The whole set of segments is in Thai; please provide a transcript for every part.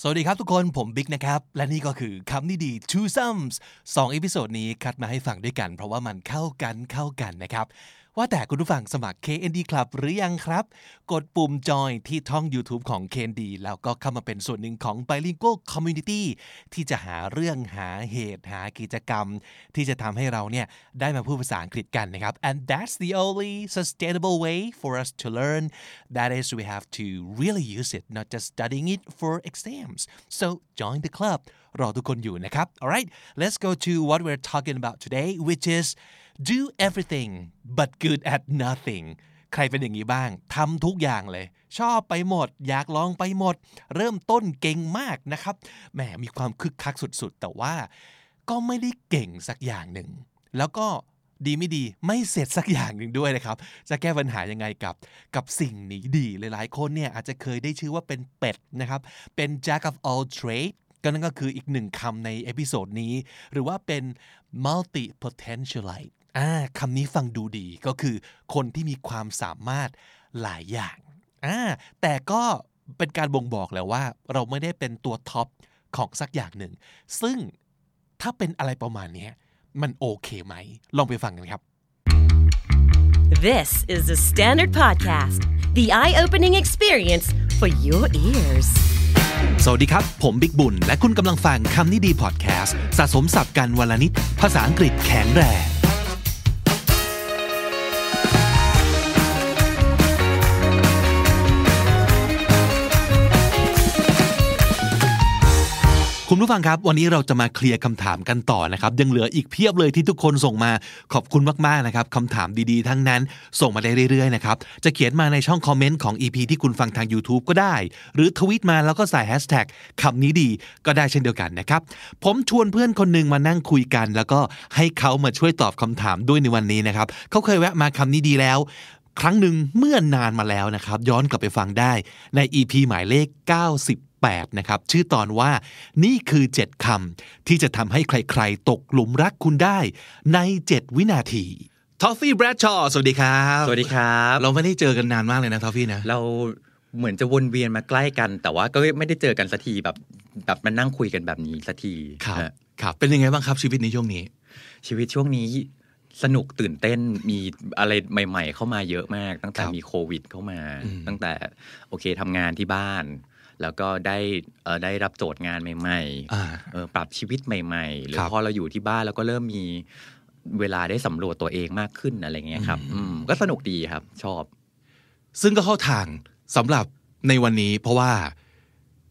สวัสดีครับทุกคนผมบิ๊กนะครับ และนี่ก็คือคำนี้ดี twosome สอง episode นี้คัดมาให้ฟังด้วยกัน เพราะว่ามันเข้ากันเข้ากันนะครับ ว่าแต่คุณผู้ฟังสมัคร KND Club หรือยังครับ กดปุ่ม join ที่ช่อง YouTube ของ KND แล้วก็เข้ามาเป็นส่วนหนึ่งของ Bilingual Community ที่จะหาเรื่องหาเหตุหากิจกรรม ที่จะทำให้เราเนี่ยได้มาพูดภาษาอังกฤษกันนะครับ and that's the only sustainable way for us to learn that is we have to really use it not just studying it for exams so join the club รอทุกคนอยู่นะครับ alright let's go to what we're talking about today which is do everything but good at nothing ใครเป็นอย่างนี้บ้างทำทุกอย่างเลย ชอบไปหมด อยากลองไปหมด เริ่มต้นเก่งมากนะครับแหมมีความคึกคักสุดๆ แต่ว่าก็ไม่ได้เก่งสักอย่างหนึ่ง แล้วก็ดีไม่ดีไม่เสร็จสักอย่างหนึ่งด้วยนะครับ จะแก้ปัญหายังไงกับ กับสิ่งนี้ดีหลายๆคนเนี่ยอาจจะเคยได้ชื่อว่าเป็นเป็ดนะครับ เป็น jack of all trades ก็นั่นก็คืออีกหนึ่งคำใน episode นี้ หรือว่าเป็น multipotentialite อ่าคำนี้ฟังดูดีก็คือคนที่มีความสามารถหลายอย่างอ่าแต่ก็เป็นการบ่งบอกแล้วว่า เราไม่ได้เป็นตัว top ของสักอย่างหนึ่ง ซึ่งถ้าเป็นอะไรประมาณเนี้ยมันโอเคไหม ลองไปฟังกันครับ This is the Standard Podcast, the eye opening experience for your ears. สวัสดีครับ ผมบิ๊กบุญ และคุณกำลังฟังคำนี้ดีพอดแคสต์สะสมสับกันวลนิดภาษาอังกฤษแข็งแรง คุณผู้ฟังครับ วันนี้เราจะมาเคลียร์คำถามกันต่อนะครับ ยังเหลืออีกเพียบเลยที่ทุกคนส่งมาขอบคุณมากๆนะครับคำถามดีๆ ทั้งนั้นส่งมาได้เรื่อยๆนะครับจะเขียนมาในช่องคอมเมนต์ของ EP ที่คุณฟังทาง YouTube ก็ได้ หรือทวิตมาแล้วก็ใส่แฮชแท็กคำนี้ดีก็ได้เช่นเดียวกันนะครับผมชวนเพื่อนคนหนึ่งมานั่งคุยกัน แล้วก็ให้เขามาช่วยตอบคำถามด้วยในวันนี้นะครับเขาเคยแวะมาคำนี้ดีแล้วครั้งหนึ่งเมื่อนานมาแล้วนะครับ ย้อนกลับไปฟังได้ใน EP หมายเลข 98 นะครับ ชื่อตอนว่านี่คือ 7คำที่จะทำให้ใครๆ ตกหลุมรักคุณได้ใน 7 วินาทีท็อฟฟี่แบรดชอว์สวัสดีครับ สวัสดีครับ เราไม่ได้เจอกันนานมากเลยนะท็อฟฟี่นะ เราเหมือนจะวนเวียนมาใกล้กัน แต่ว่าก็ไม่ได้เจอกันสักทีแบบแบบมานั่งคุยกันแบบนี้สักทีครับฮะครับเป็นยังไงบ้างครับชีวิตในช่วงนี้ ชีวิตช่วงนี้สนุกตื่นเต้นมีอะไรใหม่ ๆ เข้ามาเยอะมาก ตั้งแต่ครับมีโควิด เข้ามาอืมตั้งแต่โอเคทำงานที่บ้าน แล้วก็ได้เอ่อได้รับโจทย์งานใหม่อ่าๆเออปรับชีวิตใหม่ ๆ หรือครับพอเราอยู่ที่บ้านแล้วก็เริ่มมีเวลาได้สำรวจตัวเองมากขึ้นอะไรเงี้ยครับอืมอืมก็สนุกดีครับชอบ ซึ่งก็เข้าทางสำหรับในวันนี้ เพราะว่า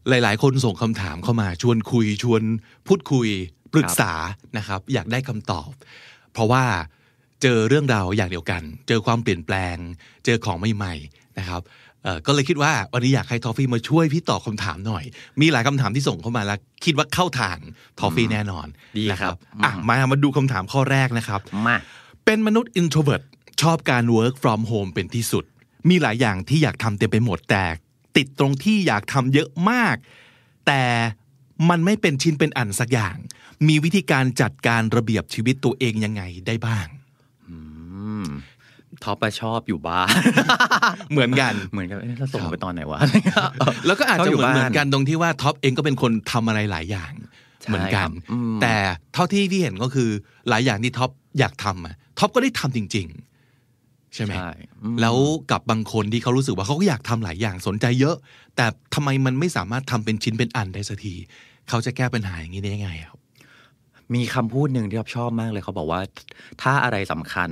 หลาย ๆ คนส่งคำถามเข้ามาชวนคุยชวนพูดคุยปรึกษานะครับ อยากได้คำตอบ เพราะว่าเจอเรื่องราวอย่างเดียวกัน เจอความเปลี่ยนแปลง เจอของใหม่ ๆ นะครับเอ่อ ก็เลยคิดว่าวันนี้อยากให้ทอฟฟี่มาช่วยพี่ตอบคำถามหน่อย มีหลายคำถามที่ส่งเข้ามาแล้ว คิดว่าเข้าทางทอฟฟี่แน่นอนดีนะครับอืมอะมามาดูคำถามข้อแรกนะครับมาเป็นมนุษย์ introvert ชอบการ work from home เป็นที่สุด มีหลายอย่างที่อยากทำเต็มไปหมดแต่ติดตรงที่อยากทำเยอะมาก แต่มันไม่เป็นชิ้นเป็นอันสักอย่าง มีวิธีการจัดการระเบียบชีวิตตัวเองยังไงได้บ้างอืม ท็อปอะชอบอยู่บ้านเหมือนกันเหมือนกันเอ๊ะเราส่งครับไปตอนไหนวะแล้วก็อาจชอบจะอยู่เหมือนบ้านเหมือนกันตรงที่ว่าท็อปเองก็เป็นคนทำอะไรหลายอย่างใช่เหมือนกันครับอืมแต่เท่าที่พี่เห็นก็คือหลายอย่างที่ท็อปอยากทำอะท็อปก็ได้ทำจริง ๆ ใช่ไหมใช่อืมแล้วกับบางคนที่เขารู้สึกว่าเขาก็อยากทำหลายอย่างสนใจเยอะ แต่ทำไมมันไม่สามารถทำเป็นชิ้นเป็นอันได้สักทีเขาจะแก้ปัญหาอย่างนี้ได้ยังไงครับมีคำพูดหนึ่งที่เราชอบมากเลยเขาบอกว่า ถ้าอะไรสำคัญ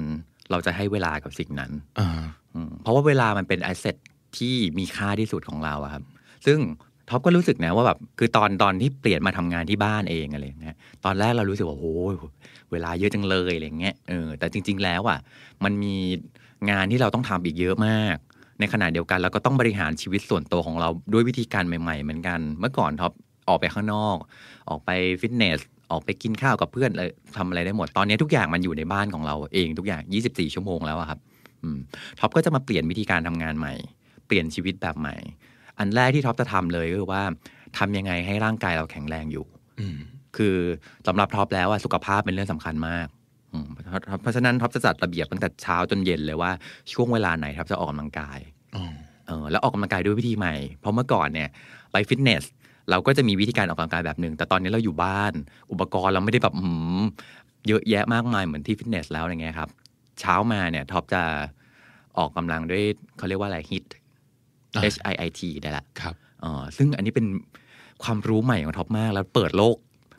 เราจะให้เวลากับสิ่งนั้นอ่าอืมเพราะว่าเวลามันเป็นแอสเซทที่มีค่าที่สุดของเราอะครับ ซึ่งท็อปก็รู้สึกนะว่าแบบคือตอนตอนที่เปลี่ยนมาทำงานที่บ้านเองอะไรอย่างเงี้ยตอนแรกเรารู้สึกว่าโอ้ยเวลาเยอะจังเลยอะไรอย่างเงี้ยเออแต่จริง ๆ แล้วอะมันมีงานที่เราต้องทำอีกเยอะมาก ในขณะเดียวกันเราก็ต้องบริหารชีวิตส่วนตัวของเราด้วยวิธีการใหม่ ๆ เหมือนกัน เมื่อก่อนท็อปออกไปข้างนอก ออกไปฟิตเนส ออกไปกินข้าวกับเพื่อนเลยทำอะไรได้หมด ตอนนี้ทุกอย่างมันอยู่ในบ้านของเราเองทุกอย่าง 24 ชั่วโมงแล้วอะครับอืมท็อปก็จะมาเปลี่ยนวิธีการทำงานใหม่ เปลี่ยนชีวิตแบบใหม่ อันแรกที่ท็อปจะทำเลยก็คือว่าทำยังไงให้ร่างกายเราแข็งแรงอยู่อืมคือสำหรับท็อปแล้วอะสุขภาพเป็นเรื่องสำคัญมากอืมเพราะเพราะฉะนั้นท็อปจะจัดระเบียบตั้งแต่เช้าจนเย็นเลยว่าช่วงเวลาไหนท็อปจะออกกำลังกายอ๋อเออแล้วออกกำลังกายด้วยวิธีใหม่ เพราะเมื่อก่อนเนี่ยไปฟิตเนส เราก็จะมีวิธีการออกกำลังกายแบบหนึ่ง แต่ตอนนี้เราอยู่บ้าน อุปกรณ์เราไม่ได้แบบหืมเยอะแยะมากมายเหมือนที่ฟิตเนสแล้วอะไรเงี้ยครับ เช้ามาเนี่ยท็อปจะออกกำลังด้วยเขาเรียกว่าอะไร HIIT อ่า H I I T ได้ละครับเอ่อซึ่งอันนี้เป็นความรู้ใหม่ของท็อปมาก แล้วเปิดโลก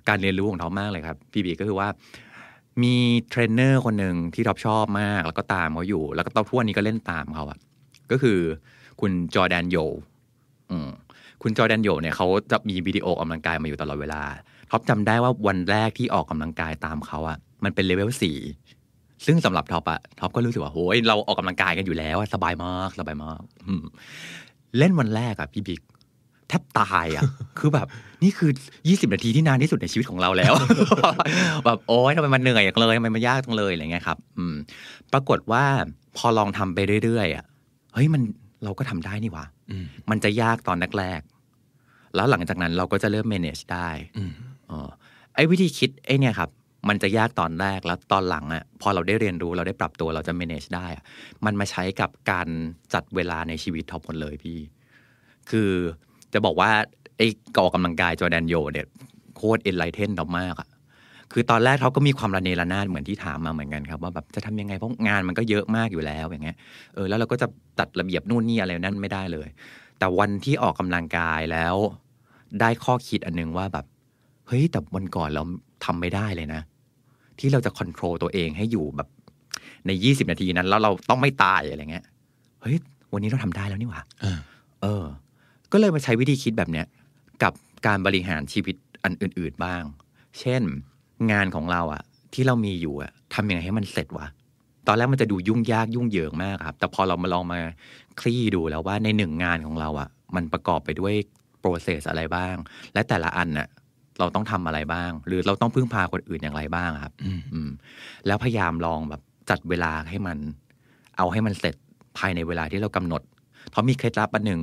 การเรียนรู้ของท็อปมากเลยครับ พี่บิ๊กก็คือว่ามีเทรนเนอร์คนหนึ่งที่ท็อปชอบมาก แล้วก็ตามเขาอยู่ แล้วก็ตอนทุกวันนี้ก็เล่นตามเขาอะก็คือคุณจอร์แดนโยอืม คุณจอร์แดนโยเนี่ยเขาจะมีวิดีโอออกกำลังกายมาอยู่ตลอดเวลาท็อปจำได้ว่าวันแรกที่ออกกำลังกายตามเขาอะมันเป็นเลเวลสี่ซึ่งสำหรับท็อปอะท็อปก็รู้สึกว่าโหยเราออกกำลังกายกันอยู่แล้วสบายมากสบายมากเล่นวันแรกอะพี่บิ๊กแทบตายอะคือแบบ นี่คือ 20 นาทีที่นานที่สุดในชีวิตของเราแล้ว แบบโอ๊ยทำไมมันเหนื่อยจังเลยทำไมมันยากจังเลยอะไรเงี้ยครับ อืม ปรากฏว่าพอลองทำไปเรื่อยๆอะเฮ้ยมันเราก็ทำได้นี่ว่าอื มมันจะยากตอนแรกๆแล้วหลังจากนั้นเราก็จะเริ่ม manage ได้อืมเออไอ้วิธีคิดไอ้เนี่ยครับ มันจะยากตอนแรกแล้วตอนหลังอะพอเราได้เรียนรู้เราได้ปรับตัวเราจะ manage ได้อะมันมาใช้กับการจัดเวลาในชีวิตท็อปหมดเลยพี่ คือจะบอกว่าไอ้ออกกำลังกายจอร์แดนโยเนี่ยโคตร enlighten ท็อปมากอะ คือตอนแรกเขาก็มีความระเนระนาดเหมือนที่ถามมาเหมือนกันครับว่าแบบจะทำยังไงเพราะงานมันก็เยอะมากอยู่แล้วอย่างเงี้ยเออแล้วเราก็จะจัดระเบียบนู่นนี่อะไรนั่นไม่ได้เลย แต่วันที่ออกกำลังกายแล้ว ได้ข้อคิดอันนึงว่าแบบเฮ้ยแต่วันก่อนเราทำไม่ได้เลยนะ ที่เราจะควบคุมตัวเองให้อยู่แบบในยี่สิบนาทีนั้น แล้วเราต้องไม่ตายอะไรเงี้ยเฮ้ยวันนี้เราทำได้แล้วนี่หว่าอ่าเออ ก็เลยมาใช้วิธีคิดแบบเนี้ยกับการบริหารชีวิตอันอื่น ๆบ้าง เช่น งานของเราอะที่เรามีอยู่อะทำยังไงให้มันเสร็จวะตอนแรกมันจะดูยุ่งยากยุ่งเหยิงมากครับ แต่พอเรามาลองมาคลี่ดูแล้วว่าในหนึ่งงานของเราอะมันประกอบไปด้วยโปรเซสอะไรบ้าง และแต่ละอันน่ะเราต้องทำอะไรบ้าง หรือเราต้องพึ่งพาคนอื่นอย่างไรบ้างครับอืมอืมแล้วพยายามลองแบบจัดเวลาให้มัน เอาให้มันเสร็จภายในเวลาที่เรากำหนด เพราะมีเคล็ดลับอันหนึ่ง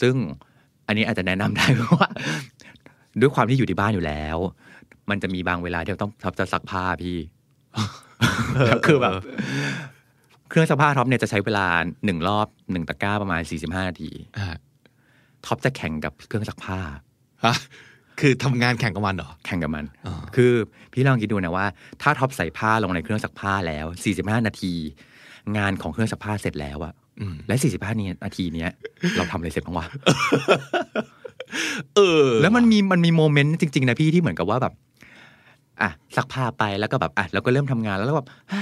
ซึ่งอันนี้อาจจะแนะนำได้เพราะว่าด้วยความที่อยู่ที่บ้านอยู่แล้ว มันจะมีบางเวลาที่เราต้องท็อปจะซักผ้าพี่คือแบบเครื่องซักผ้าท็อปเนี่ยจะใช้เวลาหนึ่งรอบหนึ่งตะกร้าประมาณสี่สิบห้านาทีอ่าท็อปจะแข่งกับเครื่องซักผ้าฮะคือทำงานแข่งกับมันเหรอ แข่งกับมันอ๋อคือพี่ลองคิดดูนะว่า ถ้าท็อปใส่ผ้าลงในเครื่องซักผ้าแล้ว 45 นาที งานของเครื่องซักผ้าเสร็จแล้วอะอืมและ 45นี้นาทีเนี้ย เราทำอะไรเสร็จบ้างวะ เออ แล้วมันมีมันมีโมเมนต์จริง ๆ นะพี่ที่เหมือนกับว่าแบบ อะซักผ้าไปแล้วก็แบบอะเราก็เริ่มทำงานแล้วแล้วแบบอ่า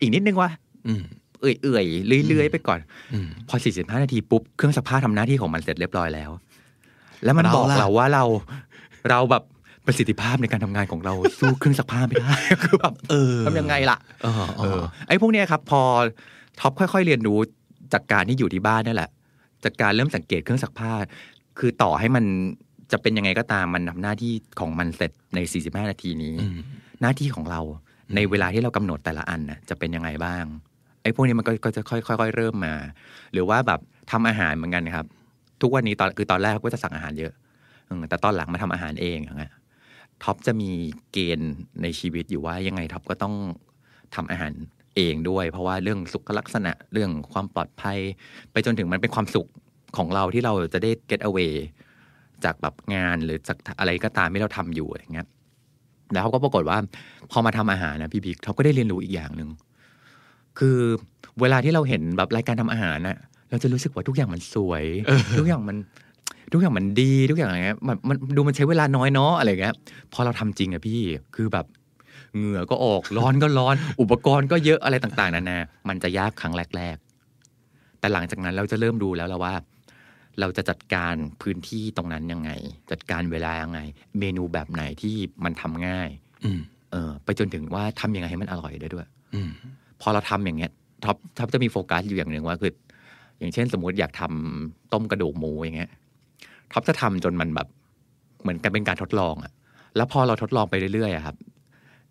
อีกนิดนึงวะอืมเอื่อยๆเรื่อยๆไปก่อนอืมพอ45นาทีปุ๊บเครื่องซักผ้าทำหน้าที่ของมันเสร็จเรียบร้อยแล้ว แล้วมันเราบอกล่ะเราว่าเราเราแบบประสิทธิภาพในการทำงานของเราสู้เครื่องซักผ้าไม่ได้คือแบบเออทำยังไงล่ะเออเอเอออไอ้พวกเนี้ยครับ พอท็อปค่อย ๆ เรียนรู้จากการที่อยู่ที่บ้านนี่แหละ จากการเริ่มสังเกตเครื่องซักผ้า คือต่อให้มัน จะเป็นยังไงก็ตามมันทำหน้าที่ของมันเสร็จใน 45 นาทีนี้อืมหน้าที่ของเราในเวลาที่เรากำหนดแต่ละอันน่ะจะเป็นยังไงบ้างไอ้พวกนี้มันก็ก็จะค่อยๆค่อยๆเริ่มมา หรือว่าแบบทำอาหารเหมือนกันครับ ทุกวันนี้ตอนคือตอนแรกก็จะสั่งอาหารเยอะอืมแต่ตอนหลังมาทำอาหารเองอย่างเงี้ยท็อปจะมีเกณฑ์ในชีวิตอยู่ว่ายังไงท็อปก็ต้องทำอาหารเองด้วย เพราะว่าเรื่องสุขลักษณะเรื่องความปลอดภัย ไปจนถึงมันเป็นความสุขของเราที่เราจะได้ get away จากแบบงานหรือจากอะไรก็ตามที่เราทำอยู่อะไรเงี้ยแล้วเขาก็ปรากฏว่า พอมาทำอาหารนะพี่บิ๊กเขาก็ได้เรียนรู้อีกอย่างหนึ่งคือเวลาที่เราเห็นแบบรายการทำอาหารน่ะ เราจะรู้สึกว่าทุกอย่างมันสวยทุกอย่างมันทุกอย่างมันดีทุกอย่างอะไรเงี้ยมันมันดูมันใช้เวลาน้อยเนาะอะไรเงี้ยพอเราทำจริงอะพี่คือแบบเหงื่อก็ออกร้อนก็ร้อน อุปกรณ์ก็เยอะอะไรต่าง ๆนานามันจะยากครั้งแรก ๆ แต่หลังจากนั้นเราจะเริ่มดูแล้วละว่า เราจะจัดการพื้นที่ตรงนั้นยังไง จัดการเวลายังไง เมนูแบบไหนที่มันทำง่ายอืมเออ ไปจนถึงว่าทำยังไงให้มันอร่อยได้ด้วยอืมพอเราทำอย่างเงี้ยท็อปท็อปจะมีโฟกัสอยู่อย่างหนึ่งว่าคืออย่างเช่น สมมุติอยากทำต้มกระดูกหมูอย่างเงี้ยท็อปจะทำจนมันแบบ เหมือนกันเป็นการทดลองอะแล้วพอเราทดลองไปเรื่อยๆอะครับ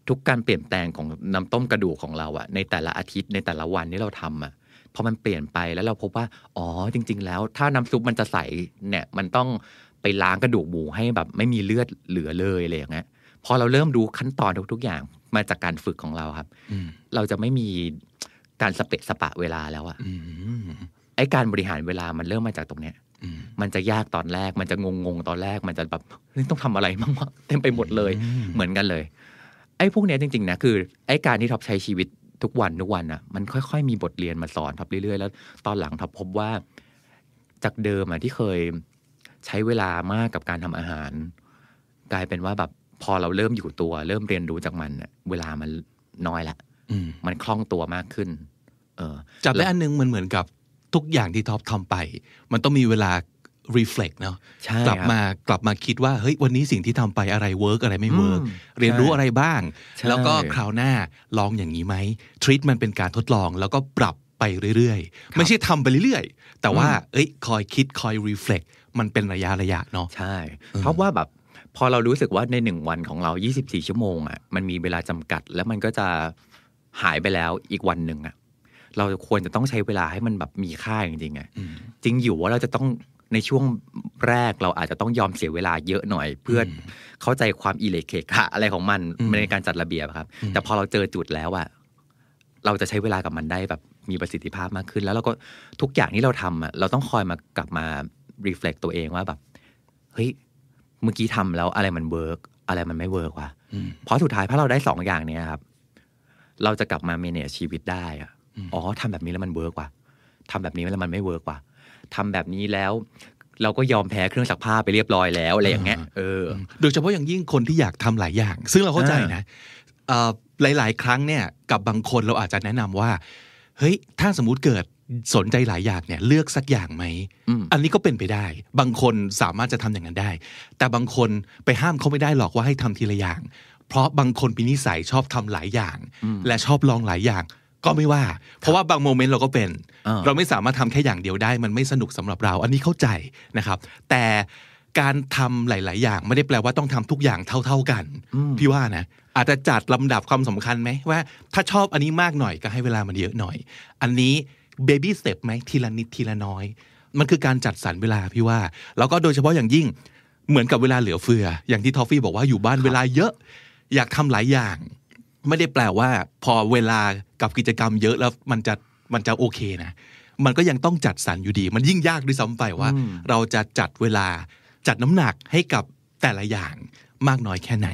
ทุกการเปลี่ยนแปลงของน้ำต้มกระดูกของเราอะในแต่ละอาทิตย์ในแต่ละวันที่เราทำอะ พอมันเปลี่ยนไปแล้วเราพบว่า อ๋อจริง ๆ แล้ว ถ้าน้ำซุปมันจะใสเนี่ยมันต้องไปล้างกระดูกหมูให้แบบไม่มีเลือดเหลือเลยอะไรอย่างเงี้ยพอเราเริ่มดูขั้นตอนทุกๆอย่างมาจากการฝึกของเราครับอืมเราจะไม่มีการสเปะสปะเวลาแล้วอะอืมไอ้การบริหารเวลามันเริ่มมาจากตรงเนี้ยมันจะยากตอนแรก มันจะงงงๆตอนแรก มันจะแบบเฮ้ยต้องทำอะไรบ้างวะเต็มไปหมดเลย เหมือนกันเลย ไอ้พวกเนี้ยจริง ๆ นะ คือ ไอ้การที่ท็อปใช้ชีวิต ทุกวันทุกวันอะมันค่อย ๆ มีบทเรียนมาสอนท็อปเรื่อยๆ แล้ว ตอนหลังท็อปพบว่าจากเดิมอะที่เคยใช้เวลามากกับการทำอาหาร กลายเป็นว่าแบบพอเราเริ่มอยู่ตัว เริ่มเรียนรู้จากมันอะเวลามันน้อยละอืมมันคล่องตัวมากขึ้น เออจับได้อันนึงมันเหมือนกับทุกอย่างที่ท็อปทำไป มันต้องมีเวลา reflect เนาะใช่กลับครับมากลับมาคิดว่าเฮ้ยวันนี้สิ่งที่ทำไปอะไร work อะไรไม่ work อืมเรียนรู้ใช่อะไรบ้างใช่แล้วก็คราวหน้าลองอย่างนี้ไหมทริตมันเป็นการทดลองแล้วก็ปรับไปเรื่อยๆ ไม่ใช่ทำไปเรื่อยๆ แต่ว่าเอ้ยคอยคิดคอย reflect มันเป็นระยะระยะเนาะใช่เพราะว่าแบบพอเรารู้สึกว่าในหนึ่งวันของเรา 24 ชั่วโมงอะมันมีเวลาจำกัด แล้วมันก็จะหายไปแล้วอีกวันหนึ่งอะเราควรจะต้องใช้เวลาให้มันแบบมีค่าจริงๆอะจริงอยู่ว่าเราจะต้อง ในช่วงแรกเราอาจจะต้องยอมเสียเวลาเยอะหน่อย เพื่ออเข้าใจความอีเหละเขะขะอะไรของมันอืมในการจัดระเบียบอะครับ แต่พอเราเจอจุดแล้วอะเราจะใช้เวลากับมันได้แบบมีประสิทธิภาพมากขึ้น แล้วเราก็ทุกอย่างที่เราทำอะเราต้องคอยมากลับมา reflect ตัวเองว่าแบบเฮ้ยเมื่อกี้ทำแล้วอะไรมัน work อะไรมันไม่ work วะเพราะสุดท้ายถ้าเราได้สองอย่างเนี้ยครับ เราจะกลับมา manage ชีวิตได้อะอ๋อทำแบบนี้แล้วมัน work ว่ะทำแบบนี้แล้วมันไม่ work ว่ะ ทำแบบนี้แล้ว เราก็ยอมแพ้เครื่องซักผ้าไปเรียบร้อยแล้วอะไรอย่างเงี้ยเออโดยเฉพาะอย่างยิ่งคนที่อยากทำหลายอย่าง ซึ่งเราเข้าใจนะเอ่อหลาย ๆ ครั้งเนี่ยกับบางคนเราอาจจะแนะนำว่าเฮ้ยถ้าสมมุติเกิดสนใจหลายอย่างเนี่ยเลือกสักอย่างไหมอืมอันนี้ก็เป็นไปได้ บางคนสามารถจะทำอย่างนั้นได้ แต่บางคนไปห้ามเขาไม่ได้หรอกว่าให้ทำทีละอย่าง เพราะบางคนมีนิสัยชอบทำหลายอย่าง และชอบลองหลายอย่าง ก็ไม่ว่า เพราะว่าบางโมเมนต์เราก็เป็นอ่าเราไม่สามารถทำแค่อย่างเดียวได้ มันไม่สนุกสำหรับเรา อันนี้เข้าใจนะครับ แต่การทำหลาย ๆ อย่างไม่ได้แปลว่าต้องทำทุกอย่างเท่า ๆกัน พี่ว่านะ อาจจะจัดลำดับความสำคัญไหมว่า ถ้าชอบอันนี้มากหน่อยก็ให้เวลามันเยอะหน่อย อันนี้เบบี้สเต็ปไหมทีละนิดทีละน้อย มันคือการจัดสรรเวลาพี่ว่า แล้วก็โดยเฉพาะอย่างยิ่งเหมือนกับเวลาเหลือเฟือ อย่างที่ทอฟฟี่บอกว่าอยู่บ้านเวลาเยอะ อยากทำหลายอย่าง ไม่ได้แปลว่า พอเวลากับกิจกรรมเยอะแล้วมันจะมันจะโอเคนะ มันก็ยังต้องจัดสรรอยู่ดี มันยิ่งยากด้วยซ้ำไปว่า เราจะจัดเวลาจัดน้ำหนักให้กับแต่ละอย่างมากน้อยแค่ไหน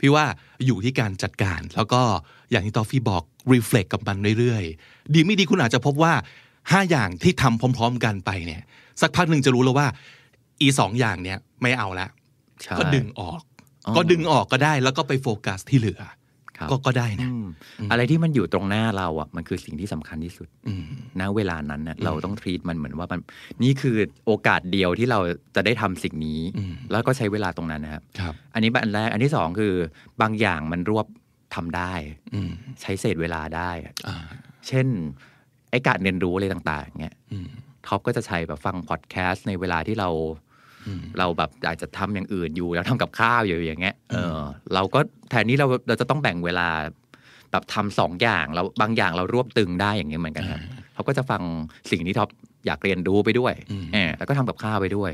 พี่ว่าอยู่ที่การจัดการ แล้วก็อย่างที่ตอฟฟี่บอก reflect กับมันเรื่อยๆ ดีไม่ดีคุณอาจจะพบว่าห้าอย่างที่ทำพร้อม ๆ กันไปเนี่ย สักพักหนึ่งจะรู้แล้วว่า อีสองอย่างเนี่ยไม่เอาละใช่ก็ดึงออกอ๋อก็ดึงออกก็ได้แล้วก็ไปโฟกัสที่เหลือครับ ก็ก็ได้นะอืมอะไรที่มันอยู่ตรงหน้าเราอะมันคือสิ่งที่สำคัญที่สุดอืมณเวลานั้นเน่ะเราต้องทรีตมันเหมือนว่ามันนี่คือโอกาสเดียวที่เราจะได้ทำสิ่งนี้อืมแล้วก็ใช้เวลาตรงนั้นนะครับครับ อันนี้อันแรกอันที่สองคือบางอย่างมันรวบทำได้อืมใช้เศษเวลาได้อะอ่าเช่น ไอ้การเรียนรู้อะไรต่าง ๆเงี้ยอืมท็อปก็จะใช้แบบฟังพอดแคสต์ในเวลาที่เราอืม เราแบบอาจจะทำอย่างอื่นอยู่แล้วทำกับข้าวอยู่อย่างเงี้ยเออเราก็แทนที่เราเราจะต้องแบ่งเวลาแบบทำสองอย่างแล้วบางอย่างเรารวบตึงได้อย่างเงี้ยเหมือนกันครับเขาก็จะฟังสิ่งที่ท็อปอยากเรียนรู้ไปด้วยอืมเออแล้วก็ทำกับข้าวไปด้วย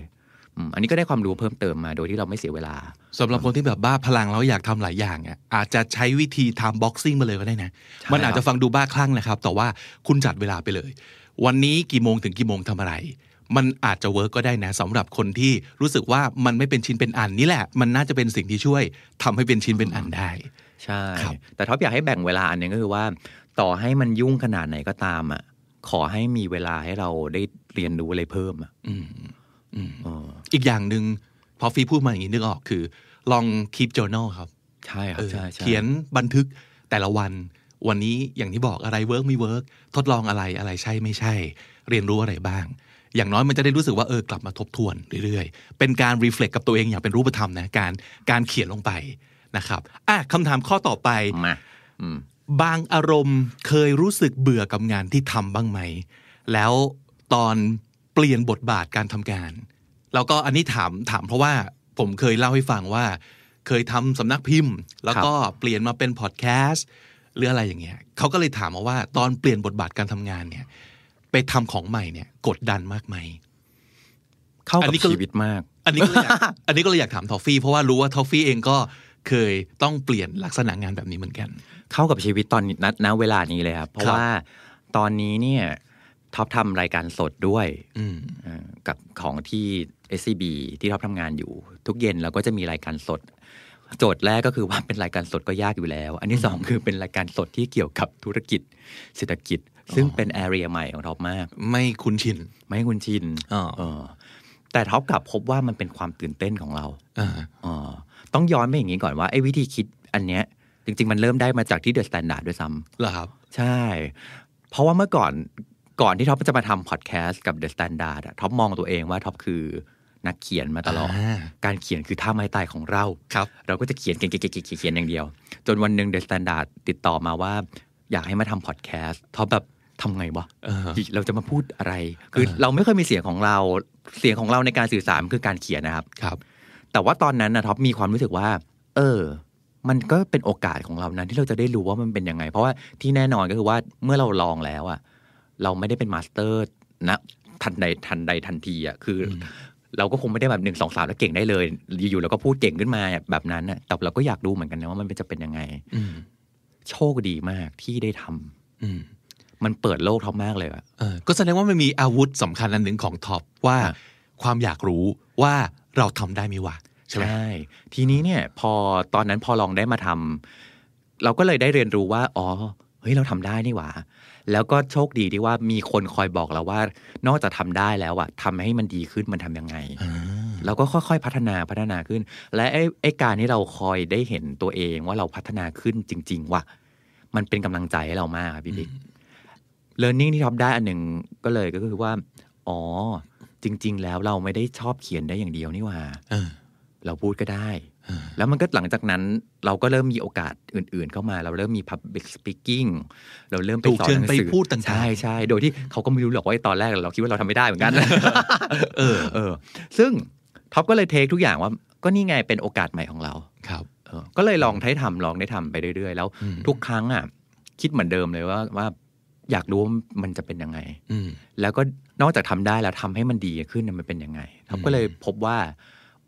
อืมอันนี้ก็ได้ความรู้เพิ่มเติมมาโดยที่เราไม่เสียเวลาสำหรับคนที่แบบบ้าพลังแล้วอยากทำหลายอย่างอะอาจจะใช้วิธี time boxingิ่งมาเลยก็ได้นะใช่มันอาจจะครัจะบฟังดูบ้าคลั่งนะครับ แต่ว่าคุณจัดเวลาไปเลย วันนี้กี่โมงถึงกี่โมงทำอะไร มันอาจจะ work ก็ได้นะสำหรับคนที่รู้สึกว่ามันไม่เป็นชิ้นเป็นอันนี่แหละ มันน่าจะเป็นสิ่งที่ช่วยทำให้เป็นชิ้นเป็นอันได้ ใช่ครับแต่ท็อปอยากให้แบ่งเวลาอันหนึ่งก็คือว่า ต่อให้มันยุ่งขนาดไหนก็ตามอะขอให้มีเวลาให้เราได้เรียนรู้อะไรเพิ่มอะอืมอืมเอออีกอย่างหนึ่งพอทอฟฟี่พูดมาอย่างนี้นึกออกคือ ลอง keep journal ครับ ใช่ครัเออใช่ใช่เขียนบันทึกแต่ละวันวันนี้อย่างที่บอกอะไร work ไม่ work ทดลองอะไรอะไรใช่ไม่ใช่ เรียนรู้อะไรบ้าง อย่างน้อยมันจะได้รู้สึกว่าเออกลับมาทบทวนเรื่อยๆ เป็นการ reflect กับตัวเองอย่างเป็นรูปธรรมนะการการเขียนลงไปนะครับอะคำถามข้อต่อไปมาอืมบางอารมณ์เคยรู้สึกเบื่อกับงานที่ทำบ้างไหม แล้วตอนเปลี่ยนบทบาทการทำงาน แล้วก็อันนี้ถามถามเพราะว่าผมเคยเล่าให้ฟังว่า เคยทำสำนักพิมพ์ แล้วก็เปลี่ยนมาเป็นพอดแคสต์หรืออะไรอย่างเงี้ยเขาก็เลยถามมาว่าตอนเปลี่ยนบทบาทการทำงานเนี่ย ไปทำของใหม่เนี่ย กดดันมากไหมเข้าอักันบชีวิตมากอันนี้ก็ อันนี้ก็เลยอยากอันนี้ก็เลยอยากถามทอฟฟี่เพราะว่ารู้ว่าทอฟฟี่เองก็เคยต้องเปลี่ยนลักษณะงานแบบนี้เหมือนกัน เข้ากับชีวิตตอนนี้ณณเวลานี้เลยครับ ครับเพราะว่าตอนนี้เนี่ยท็อปทำรายการสดด้วยอืมเอ่อกับของที่ SCB ที่ท็อปทำงานอยู่ ทุกเย็นเราก็จะมีรายการสด โจทย์แรกก็คือว่าเป็นรายการสดก็ยากอยู่แล้ว อันที่สองคือเป็นรายการสดที่เกี่ยวกับธุรกิจเศรษฐกิจ ซึ่งเป็น area ใหม่ของท็อปมาก ไม่คุ้นชิน ไม่ได้คุ้นชินอ๋อเออแต่ท็อปกลับพบว่ามันเป็นความตื่นเต้นของเราอ่าเออต้องย้อนไปอย่างนี้ก่อนว่าไอ้วิธีคิดอันเนี้ย จริง ๆ มันเริ่มได้มาจากที่ The Standard ด้วยซ้ำเหรอครับ ใช่ เพราะว่าเมื่อก่อนก่อนที่ท็อปจะมาทำพอดแคสต์กับ The Standard อะท็อปมองตัวเองว่าท็อปคือนักเขียนมาตลอดอ่าการเขียนคือท่าไม้ตายของเราครับ เราก็จะเขียนเขียนเขียนเขียนเขียนเขียนอย่างเดียว จนวันหนึ่ง The Standard ติดต่อมาว่า อยากให้มาทำพอดแคสต์ท็อปแบบทำไงวะเออเราจะมาพูดอะไร คือเออเราไม่เคยมีเสียงของเราเสียงของเราในการสื่อสารคือการเขียนนะครับครับ แต่ว่าตอนนั้นนะท็อปมีความรู้สึกว่า เออ มันก็เป็นโอกาสของเรานะที่เราจะได้รู้ว่ามันเป็นยังไง เพราะว่าที่แน่นอนก็คือว่าเมื่อเราลองแล้วอะเราไม่ได้เป็น master นะทันใดทันใดทันทีอะคือเราก็คงไม่ได้แบบหนึ่งสองสามแล้วเก่งได้เลย อยู่ๆเราก็พูดเก่งขึ้นมาแบบนั้นอะแต่เราก็อยากรู้เหมือนกันนะว่ามันจะเป็นยังไงอืม โชคดีมากที่ได้ทำอืมมันเปิดโลกท็อปมากเลยอะเออก็แสดงว่ามันมีอาวุธสำคัญอันหนึ่งของท็อปว่าครับความอยากรู้ว่าเราทำได้ไหมวะใช่ไหมทีนี้เนี่ยพอตอนนั้นพอลองได้มาทำเราก็เลยได้เรียนรู้ว่า อ๋อ เฮ้ยเราทำได้นี่หว่า แล้วก็โชคดีที่ว่ามีคนคอยบอกเราว่า นอกจากทำได้แล้วอะทำให้มันดีขึ้นมันทำยังไงอ่า เราก็ค่อยๆ พัฒนาพัฒนาขึ้น และไอ้ไอ้การที่เราคอยได้เห็นตัวเองว่าเราพัฒนาขึ้นจริง ๆ ว่ะมันเป็นกำลังใจให้เรามากครับพี่บิ๊ก learning ที่ท็อปได้อันหนึ่งก็เลยก็คือว่า อ๋อ จริง ๆ แล้วเราไม่ได้ชอบเขียนได้อย่างเดียวนี่หว่าเออเราพูดก็ได้เออแล้วมันก็หลังจากนั้นเราก็เริ่มมีโอกาสอื่น ๆ เข้ามา เราเริ่มมี public speaking เราเริ่มไปถูกสอนเชิญหนังไปสือพูดต่างๆใช่ใช่โดยที่เขาก็ไม่รู้หรอกว่าไอ้ตอนแรกเราคิดว่าเราทำไม่ได้เหมือนกัน เออเออ ซึ่ง ท็อปก็เลยเทคทุกอย่างว่าก็นี่ไงเป็นโอกาสใหม่ของเราครับเออก็เลยลองได้ทำลองได้ทำไปเรื่อยๆ แล้วอืมทุกครั้งอะคิดเหมือนเดิมเลยว่าว่าอยากรู้ว่ามันจะเป็นยังไงอืมแล้วก็นอกจากทำได้แล้วทำให้มันดีขึ้นน่ะมันเป็นยังไงท็อปก็เลยพบว่า